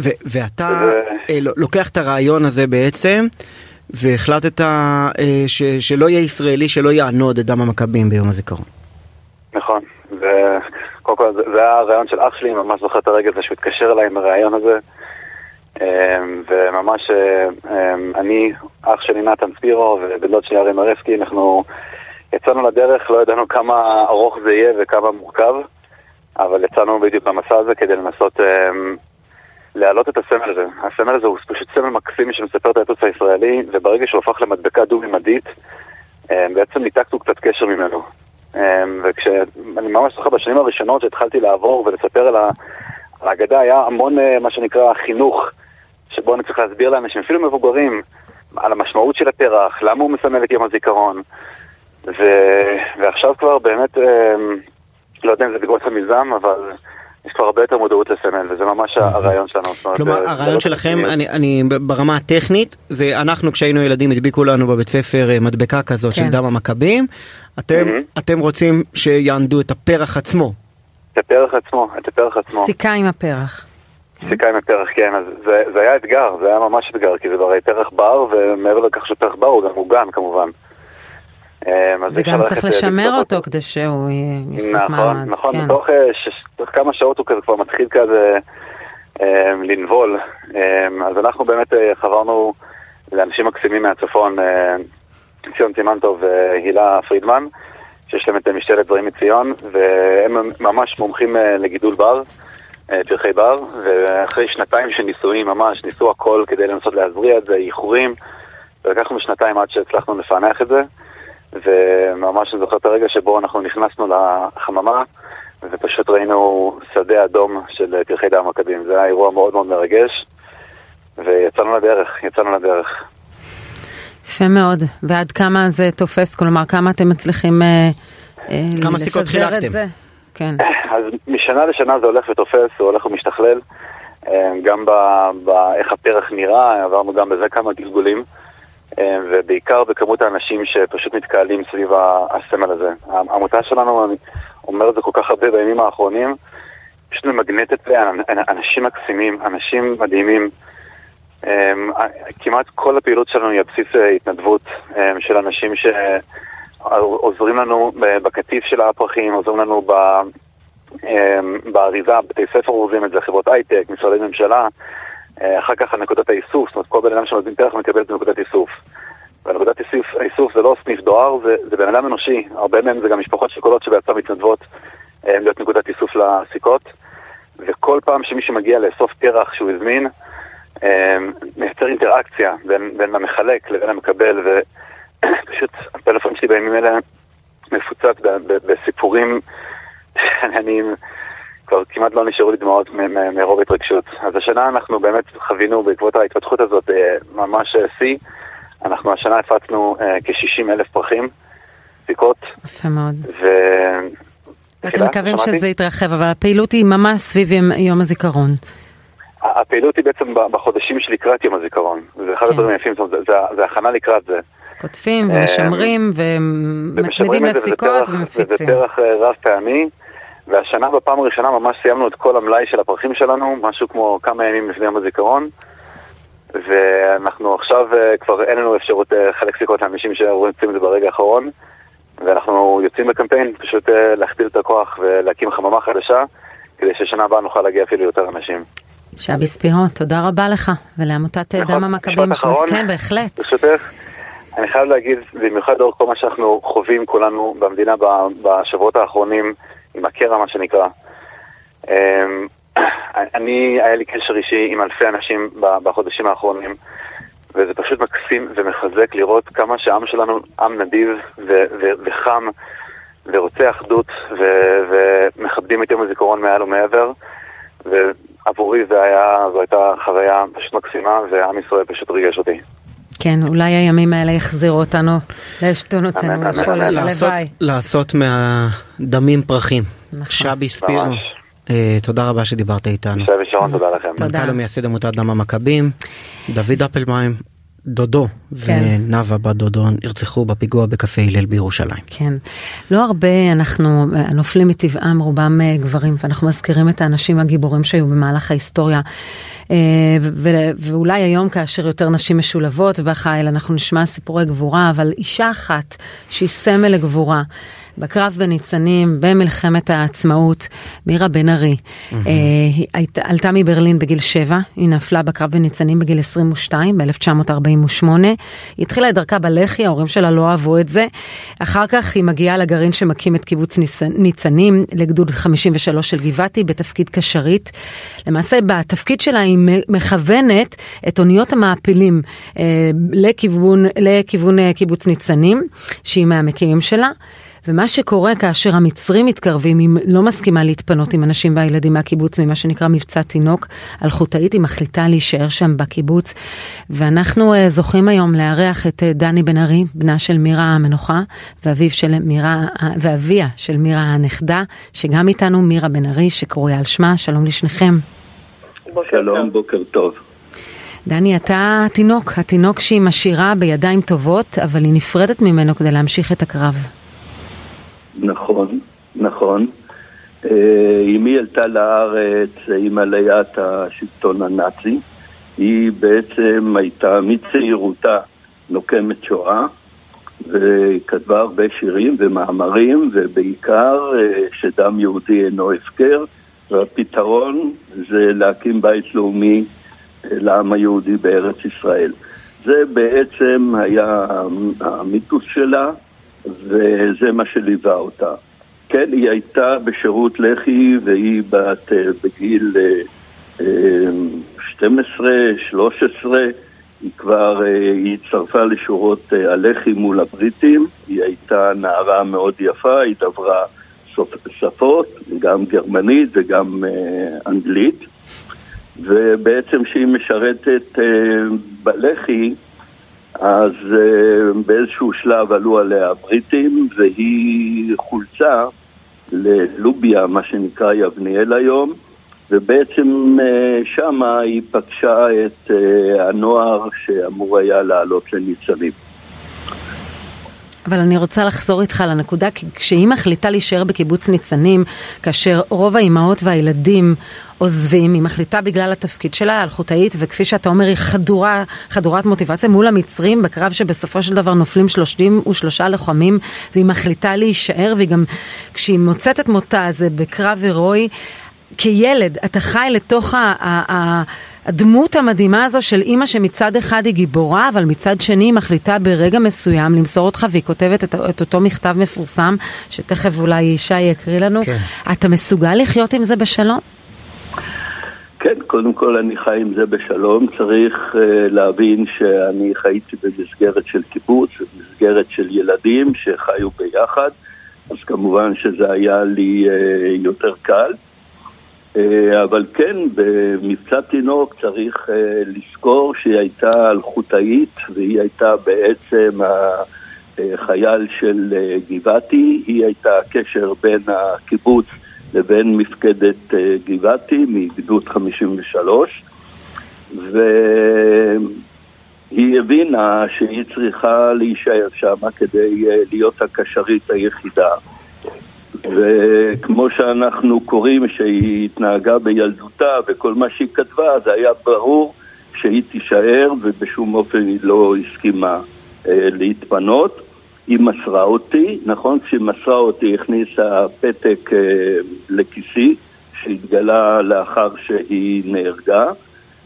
Speaker 3: ו- ואתה וזה... אה, לוקח את הרעיון הזה בעצם, והחלטת אה, ש- שלא יהיה ישראלי שלא יענוד את דם המכבים ביום הזיכרון.
Speaker 11: נכון, וקודם כל זה, זה היה הרעיון של אח שלי, ממש זוכר את הרגע הזה שהוא התקשר אליי עם הרעיון הזה. אמ, וממש אמ, אני, אח שלי נתן ספירו ובן דוד שלי ארי מרסקי, אנחנו יצאנו לדרך, לא ידענו כמה ארוך זה יהיה וכמה מורכב, אבל יצאנו בדיוק במסע הזה כדי לנסות אמ, להעלות את הסמל הזה. הסמל הזה הוא פשוט סמל מקסים שמספר את האתוס הישראלי, וברגע שהוא הפך למדבקה דו-ממדית, בעצם ניתקנו קצת קשר ממנו. וכשאני ממש זוכר בשנים הראשונות שהתחלתי לעבור ולספר על ההגדה, היה המון אה, מה שנקרא חינוך שבו אני צריך להסביר לאנשים, אפילו מבוגרים, על המשמעות של הפרח, למה הוא מסמל את יום הזיכרון. ו... ועכשיו כבר באמת, אה, לא יודע אם זה בגלל המיזם, אבל יש כבר הרבה יותר מודעות לסמל, וזה ממש אוקיי. הרעיון שלנו.
Speaker 3: כלומר, הרעיון לא שלכם, אני, אני ברמה הטכנית, זה אנחנו כשהיינו ילדים הדביקו לנו בבית ספר אה, מדבקה כזאת כן. של דם המכבים, אתם, mm-hmm. אתם רוצים שיענדו את הפרח עצמו.
Speaker 11: את הפרח עצמו, את הפרח עצמו.
Speaker 2: סיכה עם הפרח.
Speaker 11: סיכה עם הפרח, כן, אז זה, זה היה אתגר, זה היה ממש אתגר, כי זה הרי פרח בר, ומעבר לכך שפרח בר הוא גם מוגן כמובן.
Speaker 2: אה, וגם צריך לשמר אותו כדי שהוא יחזיק
Speaker 11: נכון, מעמד. נכון, נכון, תוך כן. כמה שעות הוא כזה כבר מתחיל כזה אה, לנבול. אה, אז אנחנו באמת חברנו לאנשים מקסימים מהצפון, ציון סימנטוב והילה פרידמן, שיש להם את משתלת דברים מציון, והם ממש מומחים לגידול בר, פרחי בר, ואחרי שנתיים של ניסויים ממש, ניסו הכל כדי לנסות להזריע את זה, איחורים, ולקחנו שנתיים עד שהצלחנו לפענח את זה, וממש אני זוכר את הרגע שבו אנחנו נכנסנו לחממה, ופשוט ראינו שדה אדום של פרחי דם מכבים. זה היה אירוע מאוד מאוד מרגש, ויצאנו לדרך, יצאנו לדרך.
Speaker 2: יפה מאוד. ועד כמה זה תופס? כלומר, כמה אתם מצליחים אה,
Speaker 3: אה, כמה סיכות חילקתם?
Speaker 2: כן.
Speaker 11: אז משנה לשנה זה הולך ותופס, הוא הולך ומשתכלל. אה, גם באיך הפרח נראה, עברנו גם בזה כמה גלגולים. ובעיקר בכמות האנשים שפשוט מתקהלים סביב הסמל הזה. העמותה שלנו, אני אומר את זה כל כך הרבה בימים האחרונים, פשוט ממגנטת אנשים מקסימים, אנשים מדהימים. אמ, כמעט כל הפעילות שלנו היא על בסיס אה, התנדבות של אנשים שעוזרים לנו בקטיף של הפרחים, עוזרים לנו אמ, באריזה, בתי ספר עוזרים את זה, חברות הייטק, משרדי ממשלה, אה, אחר כך נקודת האיסוף, זאת אומרת כל בן אדם שמזמין פרח מקבל את נקודת איסוף. ונקודת איסוף, האיסוף זה לא סניף דואר, זה, זה בן אדם אנושי, הרבה מהם זה גם משפחות שכולות שבעצם מתנדבות אה, להיות נקודת איסוף לסיכות, וכל פעם שמישהו מגיע לאסוף פרח שהוא הזמין, מייצר אינטראקציה בין, בין המחלק לבין המקבל, ופשוט הפלאפון שלי בימים אלה מפוצץ בסיפורים שאני כבר כמעט לא נשארו לי דמעות מרוב התרגשות. אז השנה אנחנו באמת חווינו בעקבות ההתפתחות הזאת אה, ממש אה, שיא. אנחנו השנה הפצנו אה, כ-60 אלף פרחים, סיכות.
Speaker 2: יפה מאוד.
Speaker 11: ו...
Speaker 2: ואתם מקווים שזה יתרחב, אבל הפעילות היא ממש סביב יום הזיכרון.
Speaker 11: הפעילות היא בעצם בחודשים שלקראת יום הזיכרון. זה אחד כן. הדברים היפים, זה, זה, זה הכנה לקראת זה.
Speaker 2: קוטפים ומשמרים ומצמידים לסיכות ומפיצים.
Speaker 11: זה פרח רב פעמי. והשנה בפעם הראשונה ממש סיימנו את כל המלאי של הפרחים שלנו, משהו כמו כמה ימים לפני יום הזיכרון. ואנחנו עכשיו אה, כבר אין לנו אפשרות אה, לחלק סיכות לאנשים שרוצים את זה ברגע האחרון. ואנחנו יוצאים בקמפיין, פשוט אה, להכפיל את הכוח ולהקים חממה חדשה, כדי ששנה הבאה נוכל להגיע אפילו יותר אנשים.
Speaker 2: שבי ספירו, תודה רבה לך, ולעמותת נכון, דם המכבים.
Speaker 11: משפט אחרון,
Speaker 2: כן.
Speaker 11: ברשותך, אני חייב להגיד, במיוחד לאור כל מה שאנחנו חווים כולנו במדינה בשבועות האחרונים, עם הקרע מה שנקרא. אמ, אני, היה לי קשר אישי עם אלפי אנשים בחודשים האחרונים, וזה פשוט מקסים ומחזק לראות כמה שהעם שלנו עם נדיב וחם ורוצה אחדות ומכבדים את יום הזיכרון מעל ומעבר. ועבורי זו הייתה חוויה פשוט מקסימה, ועם ישראל פשוט ריגש אותי.
Speaker 2: כן, אולי הימים האלה יחזירו אותנו לעשתונותינו, יכול
Speaker 3: הלוואי. לעשות מהדמים פרחים. נכון. שבי ספירו. אה, תודה רבה שדיברת איתנו.
Speaker 11: שבי שרון, תודה לכם.
Speaker 3: מנכ"ל ומייסד עמותת דם המכבים, דוד אפלביים, דודו כן. ונאוה בת דודו נרצחו בפיגוע בקפה הלל בירושלים.
Speaker 2: כן, לא הרבה אנחנו נופלים מטבעם רובם אה, גברים ואנחנו מזכירים את האנשים הגיבורים שהיו במהלך ההיסטוריה. אה, ואולי היום כאשר יותר נשים משולבות בחיל אנחנו נשמע סיפורי גבורה אבל אישה אחת שהיא סמל לגבורה. בקרב בניצנים במלחמת העצמאות, מירה בן ארי. Mm-hmm. היא עלתה מברלין בגיל 7, היא נפלה בקרב בניצנים בגיל 22 ב-1948. היא התחילה את דרכה בלח"י, ההורים שלה לא אהבו את זה. אחר כך היא מגיעה לגרעין שמקים את קיבוץ ניצנים, לגדוד 53 של גבעתי, בתפקיד קשרית. למעשה בתפקיד שלה היא מכוונת את אוניות המעפילים אה, לכיוון, לכיוון אה, קיבוץ ניצנים, שהיא מהמקימים שלה. ומה שקורה כאשר המצרים מתקרבים, היא לא מסכימה להתפנות עם הנשים והילדים מהקיבוץ ממה שנקרא מבצע תינוק, על חוטאית היא מחליטה להישאר שם בקיבוץ. ואנחנו uh, זוכים היום לארח את uh, דני בן ארי, בנה של מירה המנוחה, ואביו של מירה, ואביה של מירה הנכדה, שגם איתנו מירה בן ארי, שקרויה על שמה. שלום לשניכם.
Speaker 12: שלום, בוקר טוב.
Speaker 2: דני, אתה התינוק, התינוק שהיא משאירה בידיים טובות, אבל היא נפרדת ממנו כדי להמשיך את הקרב.
Speaker 12: נכון, נכון. אה, אמי עלתה לארץ עם עליית השלטון הנאצי. היא בעצם הייתה מצעירותה נוקמת שואה, וכתבה הרבה שירים ומאמרים, ובעיקר אה, שדם יהודי אינו הפקר, והפתרון זה להקים בית לאומי אה, לעם היהודי בארץ ישראל. זה בעצם היה המיתוס שלה, וזה מה שליווה אותה. כן, היא הייתה בשירות לח"י והיא בת אה, בגיל 12, 13, היא כבר, היא הצטרפה לשורות הלח"י מול הבריטים, היא הייתה נערה מאוד יפה, היא דברה שפות, גם גרמנית וגם אנגלית. ובעצם כשהיא משרתת אה, בלח"י, אז אה, באיזשהו שלב עלו עליה הבריטים והיא חולצה ללוביה, מה שנקרא יבניאל היום, ובעצם אה, שמה היא פגשה את הנוער שאמור היה לעלות לניצנים.
Speaker 2: אבל אני רוצה לחזור איתך לנקודה, כי כשהיא מחליטה להישאר בקיבוץ ניצנים, כאשר רוב האימהות והילדים עוזבים, היא מחליטה בגלל התפקיד שלה, האלחוטאית, וכפי שאתה אומר, היא חדורה, חדורת מוטיבציה מול המצרים, בקרב שבסופו של דבר נופלים שלושים ושלושה לוחמים, והיא מחליטה להישאר, והיא גם, כשהיא מוצאת את מותה, זה בקרב הירואי, כילד אתה חי לתוך הדמות המדהימה הזו של אימא שמצד אחד היא גיבורה, אבל מצד שני היא מחליטה ברגע מסוים למסור אותך והיא כותבת את, את אותו מכתב מפורסם, שתכף אולי ישי יקריא לנו. כן. אתה מסוגל לחיות עם זה בשלום?
Speaker 12: כן, קודם כל אני חי עם זה בשלום. צריך uh, להבין שאני חייתי במסגרת של קיבוץ, במסגרת של ילדים שחיו ביחד, אז כמובן שזה היה לי uh, יותר קל. אה, אבל כן, במבצע תינוק צריך אה, לזכור שהיא הייתה אלחוטאית והיא הייתה בעצם החייל של גבעתי, היא הייתה הקשר בין הקיבוץ לבין מפקדת גבעתי מגדוד 53 והיא הבינה שהיא צריכה להישאר שם כדי להיות הקשרית היחידה וכמו שאנחנו קוראים שהיא התנהגה בילדותה וכל מה שהיא כתבה, זה היה ברור שהיא תישאר ובשום אופן היא לא הסכימה אה, להתפנות. היא מסרה אותי, נכון? כשהיא מסרה אותי היא הכניסה פתק אה, לכיסי שהתגלה לאחר שהיא נהרגה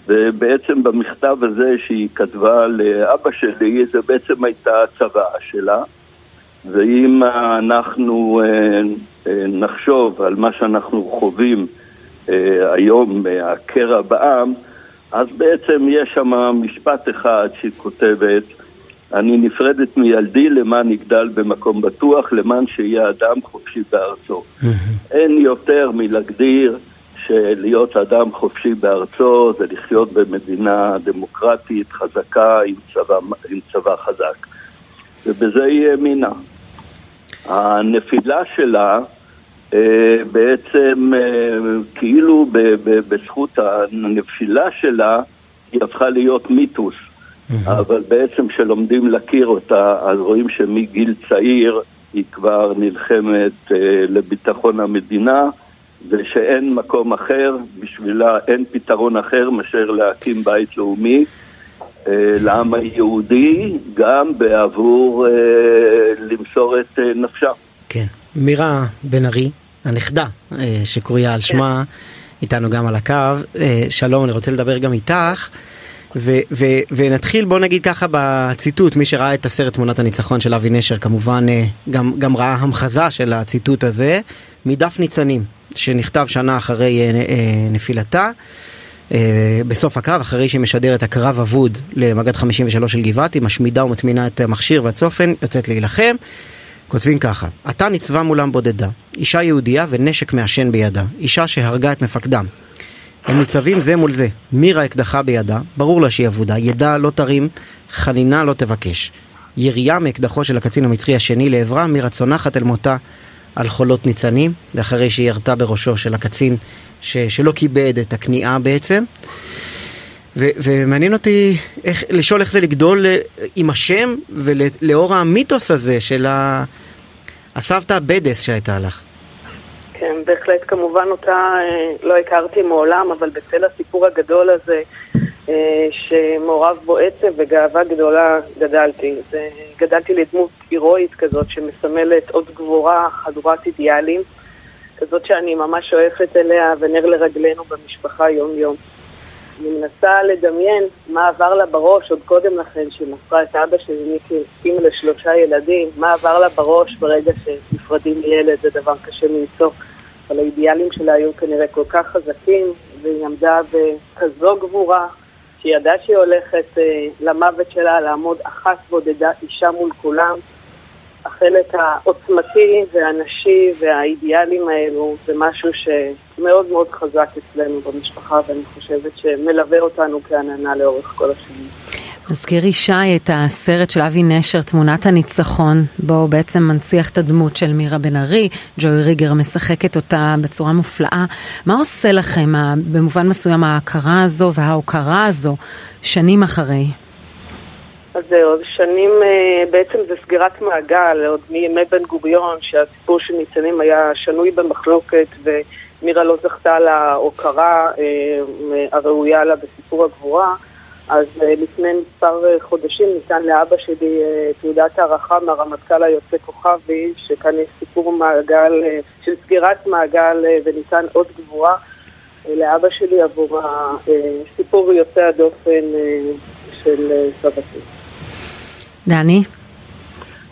Speaker 12: ובעצם במכתב הזה שהיא כתבה לאבא שלי זה בעצם הייתה הצוואה שלה ואם אנחנו אה, אה, נחשוב על מה שאנחנו חווים אה, היום מהקרע בעם, אז בעצם יש שם משפט אחד שהיא כותבת, אני נפרדת מילדי למען יגדל במקום בטוח, למען שיהיה אדם חופשי בארצו. אין יותר מלהגדיר שלהיות אדם חופשי בארצו זה לחיות במדינה דמוקרטית, חזקה, עם צבא, עם צבא חזק. ובזה היא האמינה. הנפילה שלה אה, בעצם אה, כאילו בזכות הנפילה שלה היא הפכה להיות מיתוס. אבל בעצם כשלומדים להכיר אותה, אז רואים שמגיל צעיר היא כבר נלחמת אה, לביטחון המדינה, ושאין מקום אחר, בשבילה אין פתרון אחר מאשר להקים בית לאומי. אה, לעם היהודי, גם בעבור אה, למסור את אה, נפשה.
Speaker 3: כן. מירה בן ארי, הנכדה שקרויה על שמה, כן. איתנו גם על הקו. שלום, אני רוצה לדבר גם איתך. ו- ו- ונתחיל בוא נגיד ככה בציטוט, מי שראה את הסרט תמונת הניצחון של אבי נשר כמובן גם, גם ראה המחזה של הציטוט הזה מדף ניצנים שנכתב שנה אחרי נפילתה. אה, בסוף הקרב, אחרי שהיא משדרת הקרב אבוד למג"ד 53 של גבעתי, משמידה ומטמינה את המכשיר והצופן, יוצאת להילחם. כותבים ככה, עתה ניצבה מולם בודדה, אישה יהודייה ונשק מעשן בידה, אישה שהרגה את מפקדם. הם ניצבים זה מול זה, מירה אקדחה בידה, ברור לה שהיא אבודה, ידה לא תרים, חנינה לא תבקש. ירייה מאקדחו של הקצין המצרי השני לעברה, מירה צונחת אל מותה על חולות ניצנים, ואחרי שהיא ירתה בראשו של הקצין ש, שלא כיבד את הכניעה בעצם. ו, ומעניין אותי איך, לשאול איך זה לגדול אה, עם השם ולאור המיתוס הזה של ה, הסבתא בדס שהייתה לך.
Speaker 9: כן, בהחלט כמובן אותה אה, לא הכרתי מעולם, אבל בצל הסיפור הגדול הזה אה, שמעורב בו עצב וגאווה גדולה גדלתי. גדלתי לדמות הירואית כזאת שמסמלת עוד גבורה חדורת אידיאלים. כזאת שאני ממש שואפת אליה ונר לרגלינו במשפחה יום-יום.
Speaker 13: אני מנסה לדמיין מה עבר לה בראש עוד קודם לכן, שהיא מסרה את אבא שלי, מיקי, הסכים לשלושה ילדים, מה עבר לה בראש ברגע שנפרדים מילד, זה דבר קשה למצוא. אבל האידיאלים שלה היו כנראה כל כך חזקים, והיא עמדה בכזו גבורה, שהיא ידעה שהיא הולכת אה, למוות שלה, לעמוד אחת בודדה, אישה מול כולם. החלק העוצמתי והנשי והאידיאלים האלו זה משהו שמאוד מאוד חזק אצלנו במשפחה ואני חושבת שמלווה אותנו כעננה לאורך כל השנים.
Speaker 2: מזכיר ישי את הסרט של אבי נשר, תמונת הניצחון, בו הוא בעצם מנציח את הדמות של מירה בן ארי, ג'וי ריגר משחקת אותה בצורה מופלאה. מה עושה לכם במובן מסוים ההכרה הזו וההוקרה הזו שנים אחרי?
Speaker 13: אז זהו, שנים אה, בעצם זה סגירת מעגל, עוד מימי בן גוריון, שהסיפור של ניצנים היה שנוי במחלוקת ומירה לא זכתה להוקרה אה, הראויה לה בסיפור הגבורה. אז אה, לפני מספר חודשים ניתן לאבא שלי תעודת הערכה מהרמטכ"ל היוצא כוכבי, שכאן יש סיפור מעגל, של סגירת מעגל וניתן עוד גבורה לאבא שלי עבור הסיפור יוצא הדופן של סבתי.
Speaker 2: דני?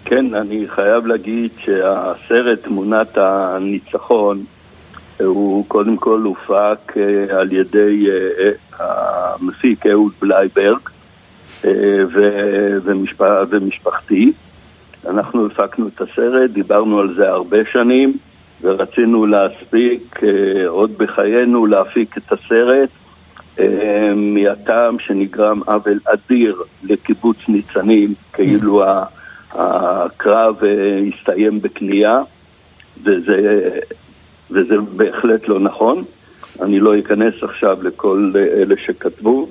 Speaker 12: כן, אני חייב להגיד שהסרט תמונת הניצחון הוא קודם כל הופק אה, על ידי אה, המפיק אהוד בלייברג אה, ומשפחתי. אנחנו הפקנו את הסרט, דיברנו על זה הרבה שנים ורצינו להספיק עוד בחיינו להפיק את הסרט מהטעם שנגרם עוול אדיר לקיבוץ ניצנים, כאילו הקרב אה, הסתיים בכניעה, וזה, וזה בהחלט לא נכון. אני לא אכנס עכשיו לכל אלה שכתבו,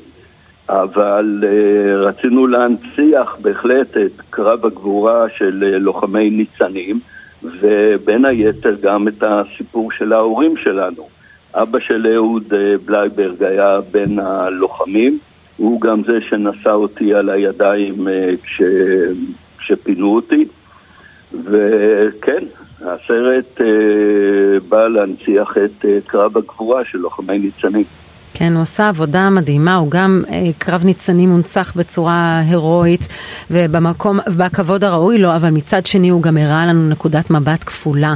Speaker 12: אבל אה, רצינו להנציח בהחלט את קרב הגבורה של אה, לוחמי ניצנים, ובין היתר גם את הסיפור של ההורים שלנו. אבא של אהוד אה, בלייברג היה בין הלוחמים, הוא גם זה שנשא אותי על הידיים אה, כש... כשפינו אותי, וכן, הסרט אה, בא להנציח את קרב הגבורה של לוחמי ניצנים.
Speaker 2: כן, הוא עושה עבודה מדהימה, הוא גם אה, קרב ניצנים מונצח בצורה הירואית ובמקום, בכבוד הראוי לו, אבל מצד שני הוא גם הראה לנו נקודת מבט כפולה,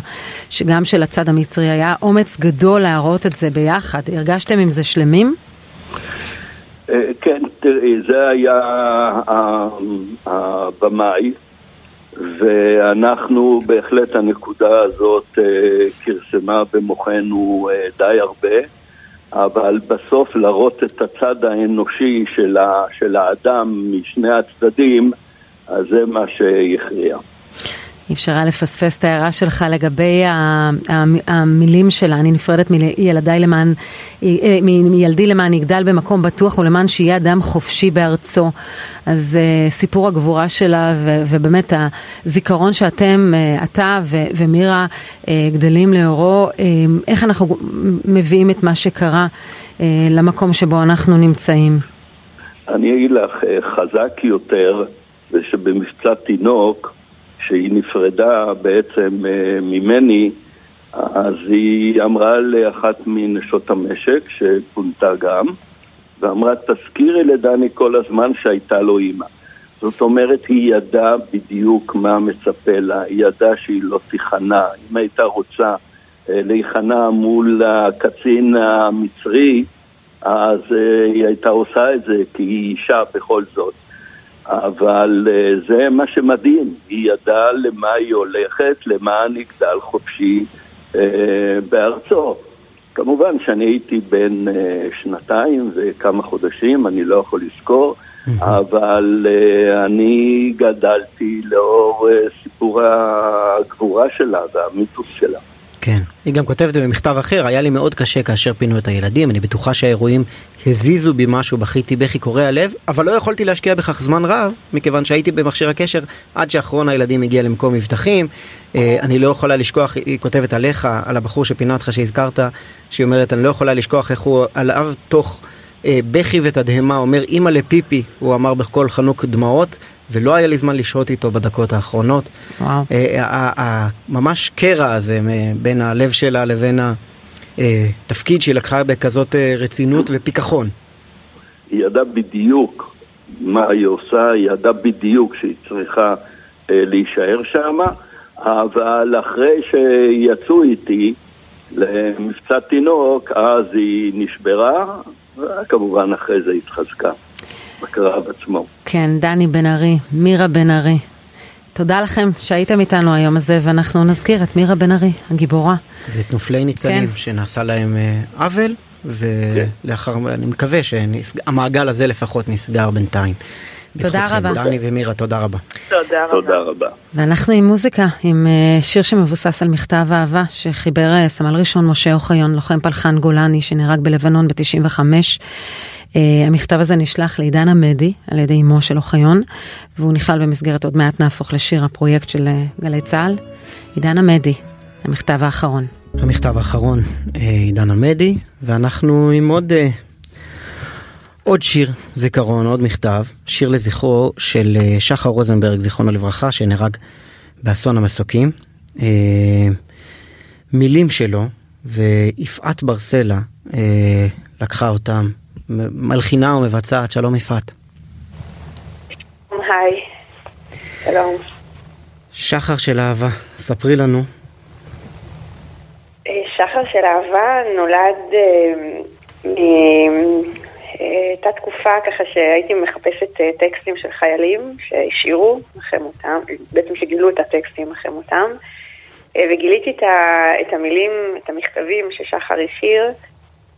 Speaker 2: שגם של הצד המצרי היה אומץ גדול להראות את זה ביחד. הרגשתם עם זה שלמים?
Speaker 12: אה, כן, תראי, זה היה הבמאי, ואנחנו בהחלט הנקודה הזאת אה, כרסמה במוחנו אה, די הרבה. אבל בסוף להראות את הצד האנושי של, ה, של האדם משני הצדדים, אז זה מה שהכריע.
Speaker 2: אי אפשר היה לפספס את ההערה שלך לגבי המילים שלה, אני נפרדת מילדיי למען, אה, מילדי למען יגדל במקום בטוח ולמען שיהיה אדם חופשי בארצו. אז אה, סיפור הגבורה שלה ובאמת הזיכרון שאתם, אה, אתה ומירה גדלים לאורו, איך אנחנו מביאים את מה שקרה למקום שבו אנחנו נמצאים?
Speaker 12: אני אגיד לך, חזק יותר זה שבמבצע תינוק כשהיא נפרדה בעצם אה, ממני, אז היא אמרה לאחת מנשות המשק, שפונתה גם, ואמרה, תזכירי לדני כל הזמן שהייתה לו אימא. זאת אומרת, היא ידעה בדיוק מה מצפה לה, היא ידעה שהיא לא תיכנע. אם הייתה רוצה אה, להיכנע מול הקצין המצרי, אז אה, היא הייתה עושה את זה, כי היא אישה בכל זאת. אבל אה, זה מה שמדהים, היא ידעה למה היא הולכת, למען יגדל חופשי אה, בארצו. כמובן שאני הייתי בן אה, שנתיים וכמה חודשים, אני לא יכול לזכור, אבל אני גדלתי לאור סיפור הגבורה שלה והמיתוס שלה.
Speaker 3: כן. היא גם כותבת במכתב אחר, היה לי מאוד קשה כאשר פינו את הילדים, אני בטוחה שהאירועים הזיזו בי משהו, בכיתי בכי קורע לב, אבל לא יכולתי להשקיע בכך זמן רב, מכיוון שהייתי במכשיר הקשר עד שאחרון הילדים הגיע למקום מבטחים. אה, אני לא יכולה לשכוח, היא כותבת עליך, על הבחור שפינה אותך שהזכרת, שהיא אומרת, אני לא יכולה לשכוח איך הוא על אב תוך אה, בכי ותדהמה, אומר אימא לפיפי, הוא אמר בקול חנוק דמעות. ולא היה לי זמן לשהות איתו בדקות האחרונות. וואו. אה, ממש קרע הזה בין הלב שלה לבין התפקיד שהיא לקחה בכזאת אה, רצינות ופיכחון.
Speaker 12: היא ידעה בדיוק מה היא עושה, היא ידעה בדיוק שהיא צריכה אה, להישאר שם, אבל אחרי שיצאו איתי למבצע תינוק, אז היא נשברה, וכמובן אחרי זה התחזקה בקרב עצמו.
Speaker 2: כן, דני בן ארי, מירה בן ארי. תודה לכם שהייתם איתנו היום הזה, ואנחנו נזכיר את מירה בן ארי, הגיבורה.
Speaker 3: ואת נופלי ניצנים,
Speaker 2: כן.
Speaker 3: שנעשה להם אה, עוול, ולאחר, אני מקווה שהמעגל הזה לפחות נסגר בינתיים.
Speaker 2: תודה
Speaker 3: בזכותכם.
Speaker 2: רבה.
Speaker 3: דני ומירה, תודה רבה.
Speaker 9: תודה רבה.
Speaker 12: תודה רבה.
Speaker 2: ואנחנו עם מוזיקה, עם אה, שיר שמבוסס על מכתב אהבה שחיבר אה, סמל ראשון משה אוחיון, לוחם פלחן גולני שנהרג בלבנון ב-95. Uh, המכתב הזה נשלח לעידן עמדי על ידי אמו של אוחיון, והוא נכלל במסגרת עוד מעט נהפוך לשיר הפרויקט של uh, גלי צה"ל. עידן עמדי, המכתב האחרון.
Speaker 3: המכתב האחרון, אה, עידן עמדי, ואנחנו עם עוד, אה, עוד שיר זיכרון, עוד מכתב, שיר לזכרו של אה, שחר רוזנברג, זיכרונו לברכה, שנהרג באסון המסוקים. אה, מילים שלו, ויפעת ברסלה אה, לקחה אותם, מלחינה ומבצעת, שלום יפעת.
Speaker 8: היי, שלום.
Speaker 3: שחר של אהבה, ספרי לנו.
Speaker 8: אה, שחר של אהבה נולד אה, מ- הייתה תקופה ככה שהייתי מחפשת אה, טקסטים של חיילים שהשאירו אחרי מותם, בעצם שגילו את הטקסטים אחרי מותם, וגיליתי את המילים, את המכתבים ששחר השאיר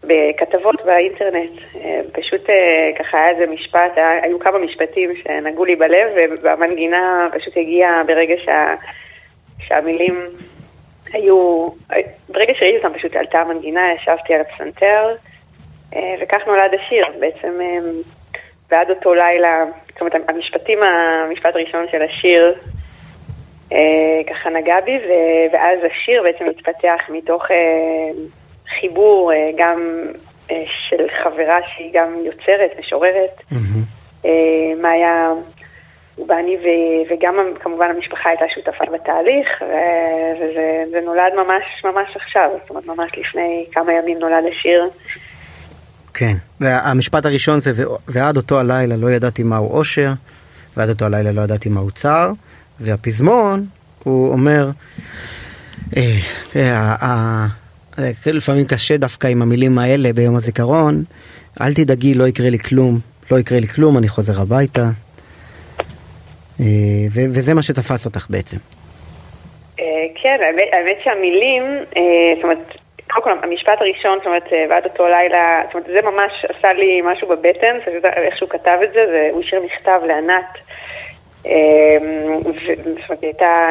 Speaker 8: בכתבות באינטרנט. אה, פשוט אה, ככה היה איזה משפט, היו כמה משפטים שנגעו לי בלב, והמנגינה פשוט הגיעה ברגע שה, שהמילים היו, ברגע שראיתי אותם פשוט עלתה המנגינה, ישבתי על הפסנתר, אה, וכך נולד השיר. בעצם אה, ועד אותו לילה, זאת אומרת, המשפטים, המשפט הראשון של השיר אה, ככה נגע בי, ואז השיר בעצם התפתח מתוך אה, חיבור אה, גם אה, של חברה שהיא גם יוצרת, משוררת, אה, מאיה ובני, ו- וגם כמובן המשפחה הייתה שותפה בתהליך, וזה זה נולד ממש ממש עכשיו, זאת אומרת ממש לפני כמה ימים נולד השיר.
Speaker 3: כן, והמשפט הראשון זה "ו- ועד אותו הלילה לא ידעתי מהו אושר, ועד אותו הלילה לא ידעתי מהו צער, והפזמון, הוא אומר, לפעמים קשה דווקא עם המילים האלה ביום הזיכרון, אל תדאגי, לא יקרה לי כלום, לא יקרה לי כלום, אני חוזר הביתה. אה, ו- וזה מה שתפס אותך בעצם.
Speaker 8: אה, כן, האמת, האמת שהמילים, אה, זאת אומרת, קודם כל המשפט הראשון, זאת אומרת, ועד אותו לילה, זאת אומרת, זה ממש עשה לי משהו בבטן, זאת אומרת, איך שהוא כתב את זה, זה הוא השאיר מכתב לענת, זאת אומרת, היא הייתה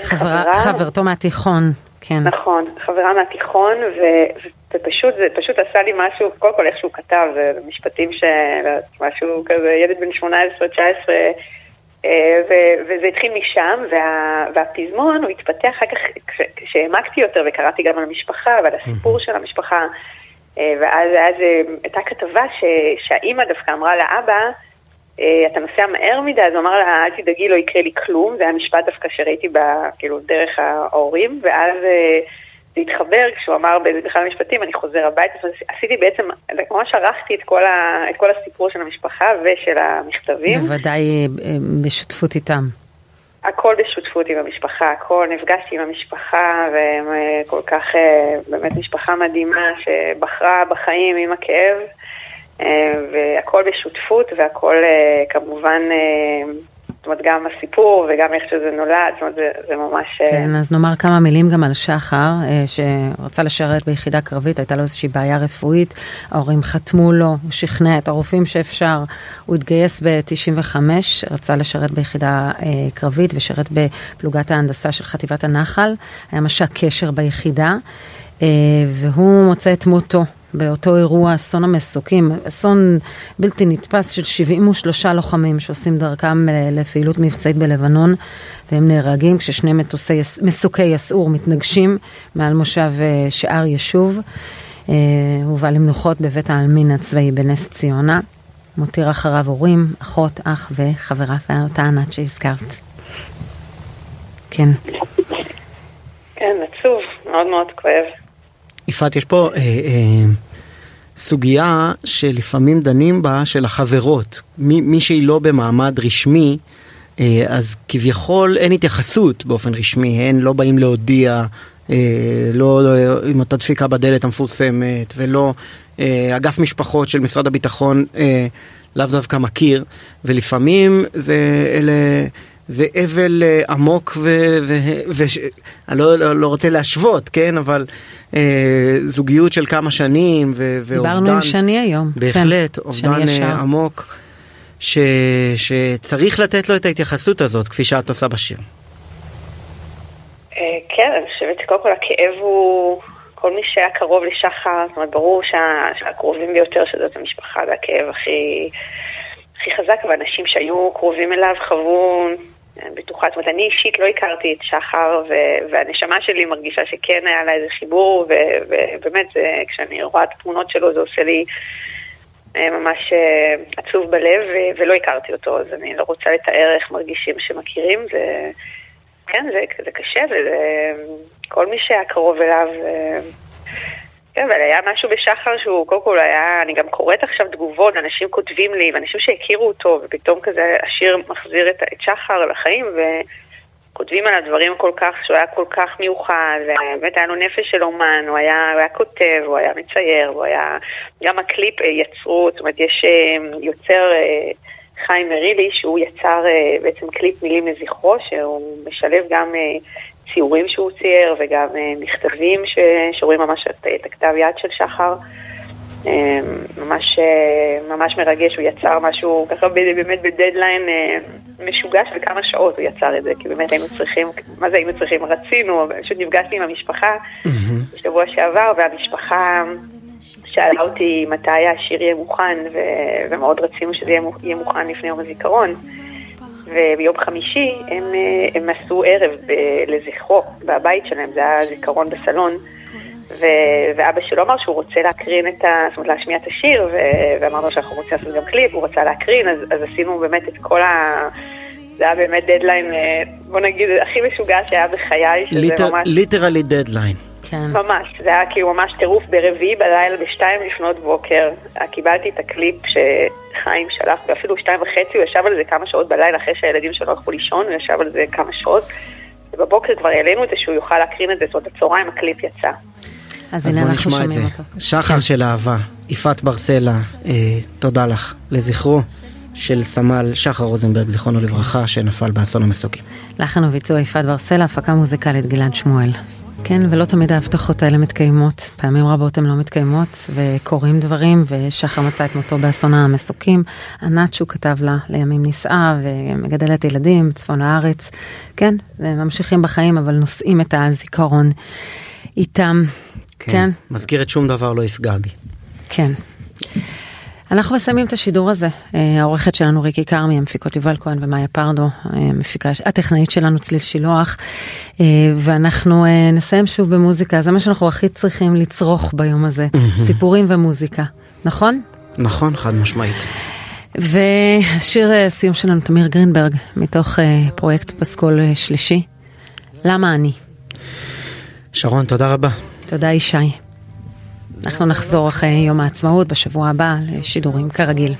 Speaker 2: חברה, חברתו מהתיכון, כן.
Speaker 8: נכון, חברה מהתיכון, ו- ופשוט, זה פשוט עשה לי משהו, קודם כל איך שהוא כתב, משפטים ש... משהו כזה, ילד בן 18-19, אה, ו- וזה התחיל משם, וה- והפזמון הוא התפתח אחר כך, כש- כשהעמקתי יותר וקראתי גם על המשפחה ועל הסיפור של המשפחה, אה, ואז אז, אה, הייתה כתבה ש- שהאימא דווקא אמרה לאבא, אה, אתה נוסע מהר מדי, אז הוא אמר לה, אל תדאגי, לא יקרה לי כלום, זה היה משפט דווקא שראיתי ב, כאילו, דרך ההורים, ואז אה, זה התחבר כשהוא אמר באחד המשפטים, אני חוזר הביתה, אז עשיתי בעצם, ממש ערכתי את כל, ה, את כל הסיפור של המשפחה ושל המכתבים.
Speaker 2: בוודאי אה, בשותפות איתם.
Speaker 8: הכל בשותפות עם המשפחה, הכל, נפגשתי עם המשפחה, והם אה, כל כך, אה, באמת משפחה מדהימה שבחרה בחיים עם הכאב, אה, והכל בשותפות, והכל אה, כמובן, אה, זאת אומרת, גם הסיפור וגם איך שזה נולד, זאת אומרת, זה, זה ממש... אה,
Speaker 2: כן, אז נאמר כמה מילים גם על שחר, אה, שרצה לשרת ביחידה קרבית, הייתה לו איזושהי בעיה רפואית, ההורים חתמו לו, הוא שכנע את הרופאים שאפשר, הוא התגייס ב-95, רצה לשרת ביחידה אה, קרבית ושירת בפלוגת ההנדסה של חטיבת הנחל, היה מש"ק קשר ביחידה, אה, והוא מוצא את מותו. באותו אירוע אסון המסוקים, אסון בלתי נתפס של 73 לוחמים שעושים דרכם אה, לפעילות מבצעית בלבנון והם נהרגים כששני מטוסי. מסוקי יסעור מתנגשים מעל מושב אה, שער ישוב. אה, הובא למנוחות בבית העלמין הצבאי בנס ציונה. מותיר אחריו הורים, אחות, אח וחברה ואותה ענת שהזכרת. כן.
Speaker 8: כן, עצוב, מאוד מאוד כואב.
Speaker 3: יפעת, יש פה אה, אה, סוגיה שלפעמים דנים בה של החברות. מי, מי שהיא לא במעמד רשמי, אה, אז כביכול אין התייחסות באופן רשמי, הן לא באים להודיע, אה, לא, לא עם אותה דפיקה בדלת המפורסמת, ולא אה, אגף משפחות של משרד הביטחון לאו דווקא מכיר, ולפעמים זה אלה... זה אבל עמוק ואני לא, לא, לא רוצה להשוות, כן, אבל אה, זוגיות של כמה שנים ו, ואובדן.
Speaker 2: דיברנו עם שני היום.
Speaker 3: בהחלט, כן. אובדן עמוק. ש, שצריך לתת לו את ההתייחסות הזאת, כפי שאת עושה בשיר.
Speaker 8: אה, כן, אני חושבת שקודם כל הכאב הוא, כל מי שהיה קרוב לשחר, זאת אומרת, ברור שה, שהקרובים ביותר שזאת המשפחה זה הכאב הכי, הכי חזק, ואנשים שהיו קרובים אליו חוו, בטוחה, זאת אומרת, אני אישית לא הכרתי את שחר, ו, והנשמה שלי מרגישה שכן היה לה איזה חיבור, ובאמת, כשאני רואה את התמונות שלו זה עושה לי... אה, ממש אה, עצוב בלב, ולא הכרתי אותו, אז אני לא רוצה לתאר איך מרגישים שמכירים, זה... כן, זה, זה קשה, וזה... כל מי שהיה קרוב אליו... כן, אבל היה משהו בשחר שהוא, קודם כל היה, אני גם קוראת עכשיו תגובות, אנשים כותבים לי, ואנשים שהכירו אותו, ופתאום כזה השיר מחזיר את, את שחר לחיים, ו... כותבים על הדברים כל כך, שהוא היה כל כך מיוחד, ובאמת היה לו נפש של אומן, הוא היה, הוא היה כותב, הוא היה מצייר, הוא היה... גם הקליפ אה, יצרו, זאת אומרת, יש אה, יוצר אה, חיים מרילי, שהוא יצר בעצם קליפ מילים לזכרו, שהוא משלב גם ציורים שהוא צייר וגם מכתבים שרואים ממש את, את הכתב יד של שחר. ממש, ממש מרגש, הוא יצר משהו ככה באמת בדדליין משוגע של כמה שעות הוא יצר את זה, כי באמת היינו צריכים, מה זה היינו צריכים? רצינו, פשוט נפגשתי עם המשפחה בשבוע שעבר, והמשפחה שאלה אותי מתי השיר יהיה מוכן, ו- ומאוד רצינו שזה יהיה מוכן לפני יום הזיכרון. וביום חמישי הם, הם עשו ערב ב- לזכרו בבית שלהם, זה היה זיכרון בסלון. ו- ואבא שלו אמר שהוא רוצה להקרין את ה... זאת אומרת, להשמיע את השיר, ו- ואמרנו שאנחנו רוצים לעשות גם קליפ, הוא רצה להקרין, אז, אז עשינו באמת את כל ה... זה היה באמת דדליין, אה, בוא נגיד, הכי משוגע שהיה בחיי, שזה literal, ממש...
Speaker 3: literally deadline.
Speaker 2: כן.
Speaker 8: ממש, זה היה כאילו ממש טירוף ברביעי בלילה בשתיים לפנות בוקר. קיבלתי את הקליפ שחיים שלח, ואפילו שתיים וחצי, הוא ישב על זה כמה שעות בלילה אחרי שהילדים שלו הלכו לישון, הוא ישב על זה כמה שעות. ובבוקר כבר העלינו את זה שהוא יוכל להקרין את זה, זאת אומרת, בצהריים הקליפ יצא.
Speaker 2: אז, אז הנה אנחנו שומעים אותו.
Speaker 3: שחר של אהבה, יפעת ברסלה, אה, תודה לך, לזכרו. של סמל שחר רוזנברג, זיכרונו לברכה, שנפל באסון המסוקים.
Speaker 2: לחן וביצוע יפעת ברסלה, הפקה מוזיקלית גלעד שמואל. כן, ולא תמיד ההבטחות האלה מתקיימות. פעמים רבות הן לא מתקיימות, וקורים דברים, ושחר מצא את מותו באסון המסוקים. ענת שהוא כתב לה, לימים נישאה, ומגדלת ילדים בצפון הארץ. כן, ממשיכים בחיים, אבל נושאים את הזיכרון איתם.
Speaker 3: כן. כן. מזכיר שום דבר לא יפגע בי.
Speaker 2: כן. אנחנו מסיימים את השידור הזה. אה, העורכת שלנו ריקי כרמי, המפיקות יובל כהן ומאיה פרדו, אה, המפיקה, הטכנאית שלנו צליל שילוח, אה, ואנחנו נסיים שוב במוזיקה, זה מה שאנחנו הכי צריכים לצרוך ביום הזה, סיפורים ומוזיקה, נכון?
Speaker 3: נכון, חד משמעית.
Speaker 2: ושיר סיום שלנו, תמיר גרינברג, מתוך פרויקט פסקול שלישי, למה אני?
Speaker 3: שרון, תודה רבה.
Speaker 2: תודה ישי. אנחנו נחזור אחרי יום העצמאות בשבוע הבא לשידורים כרגיל.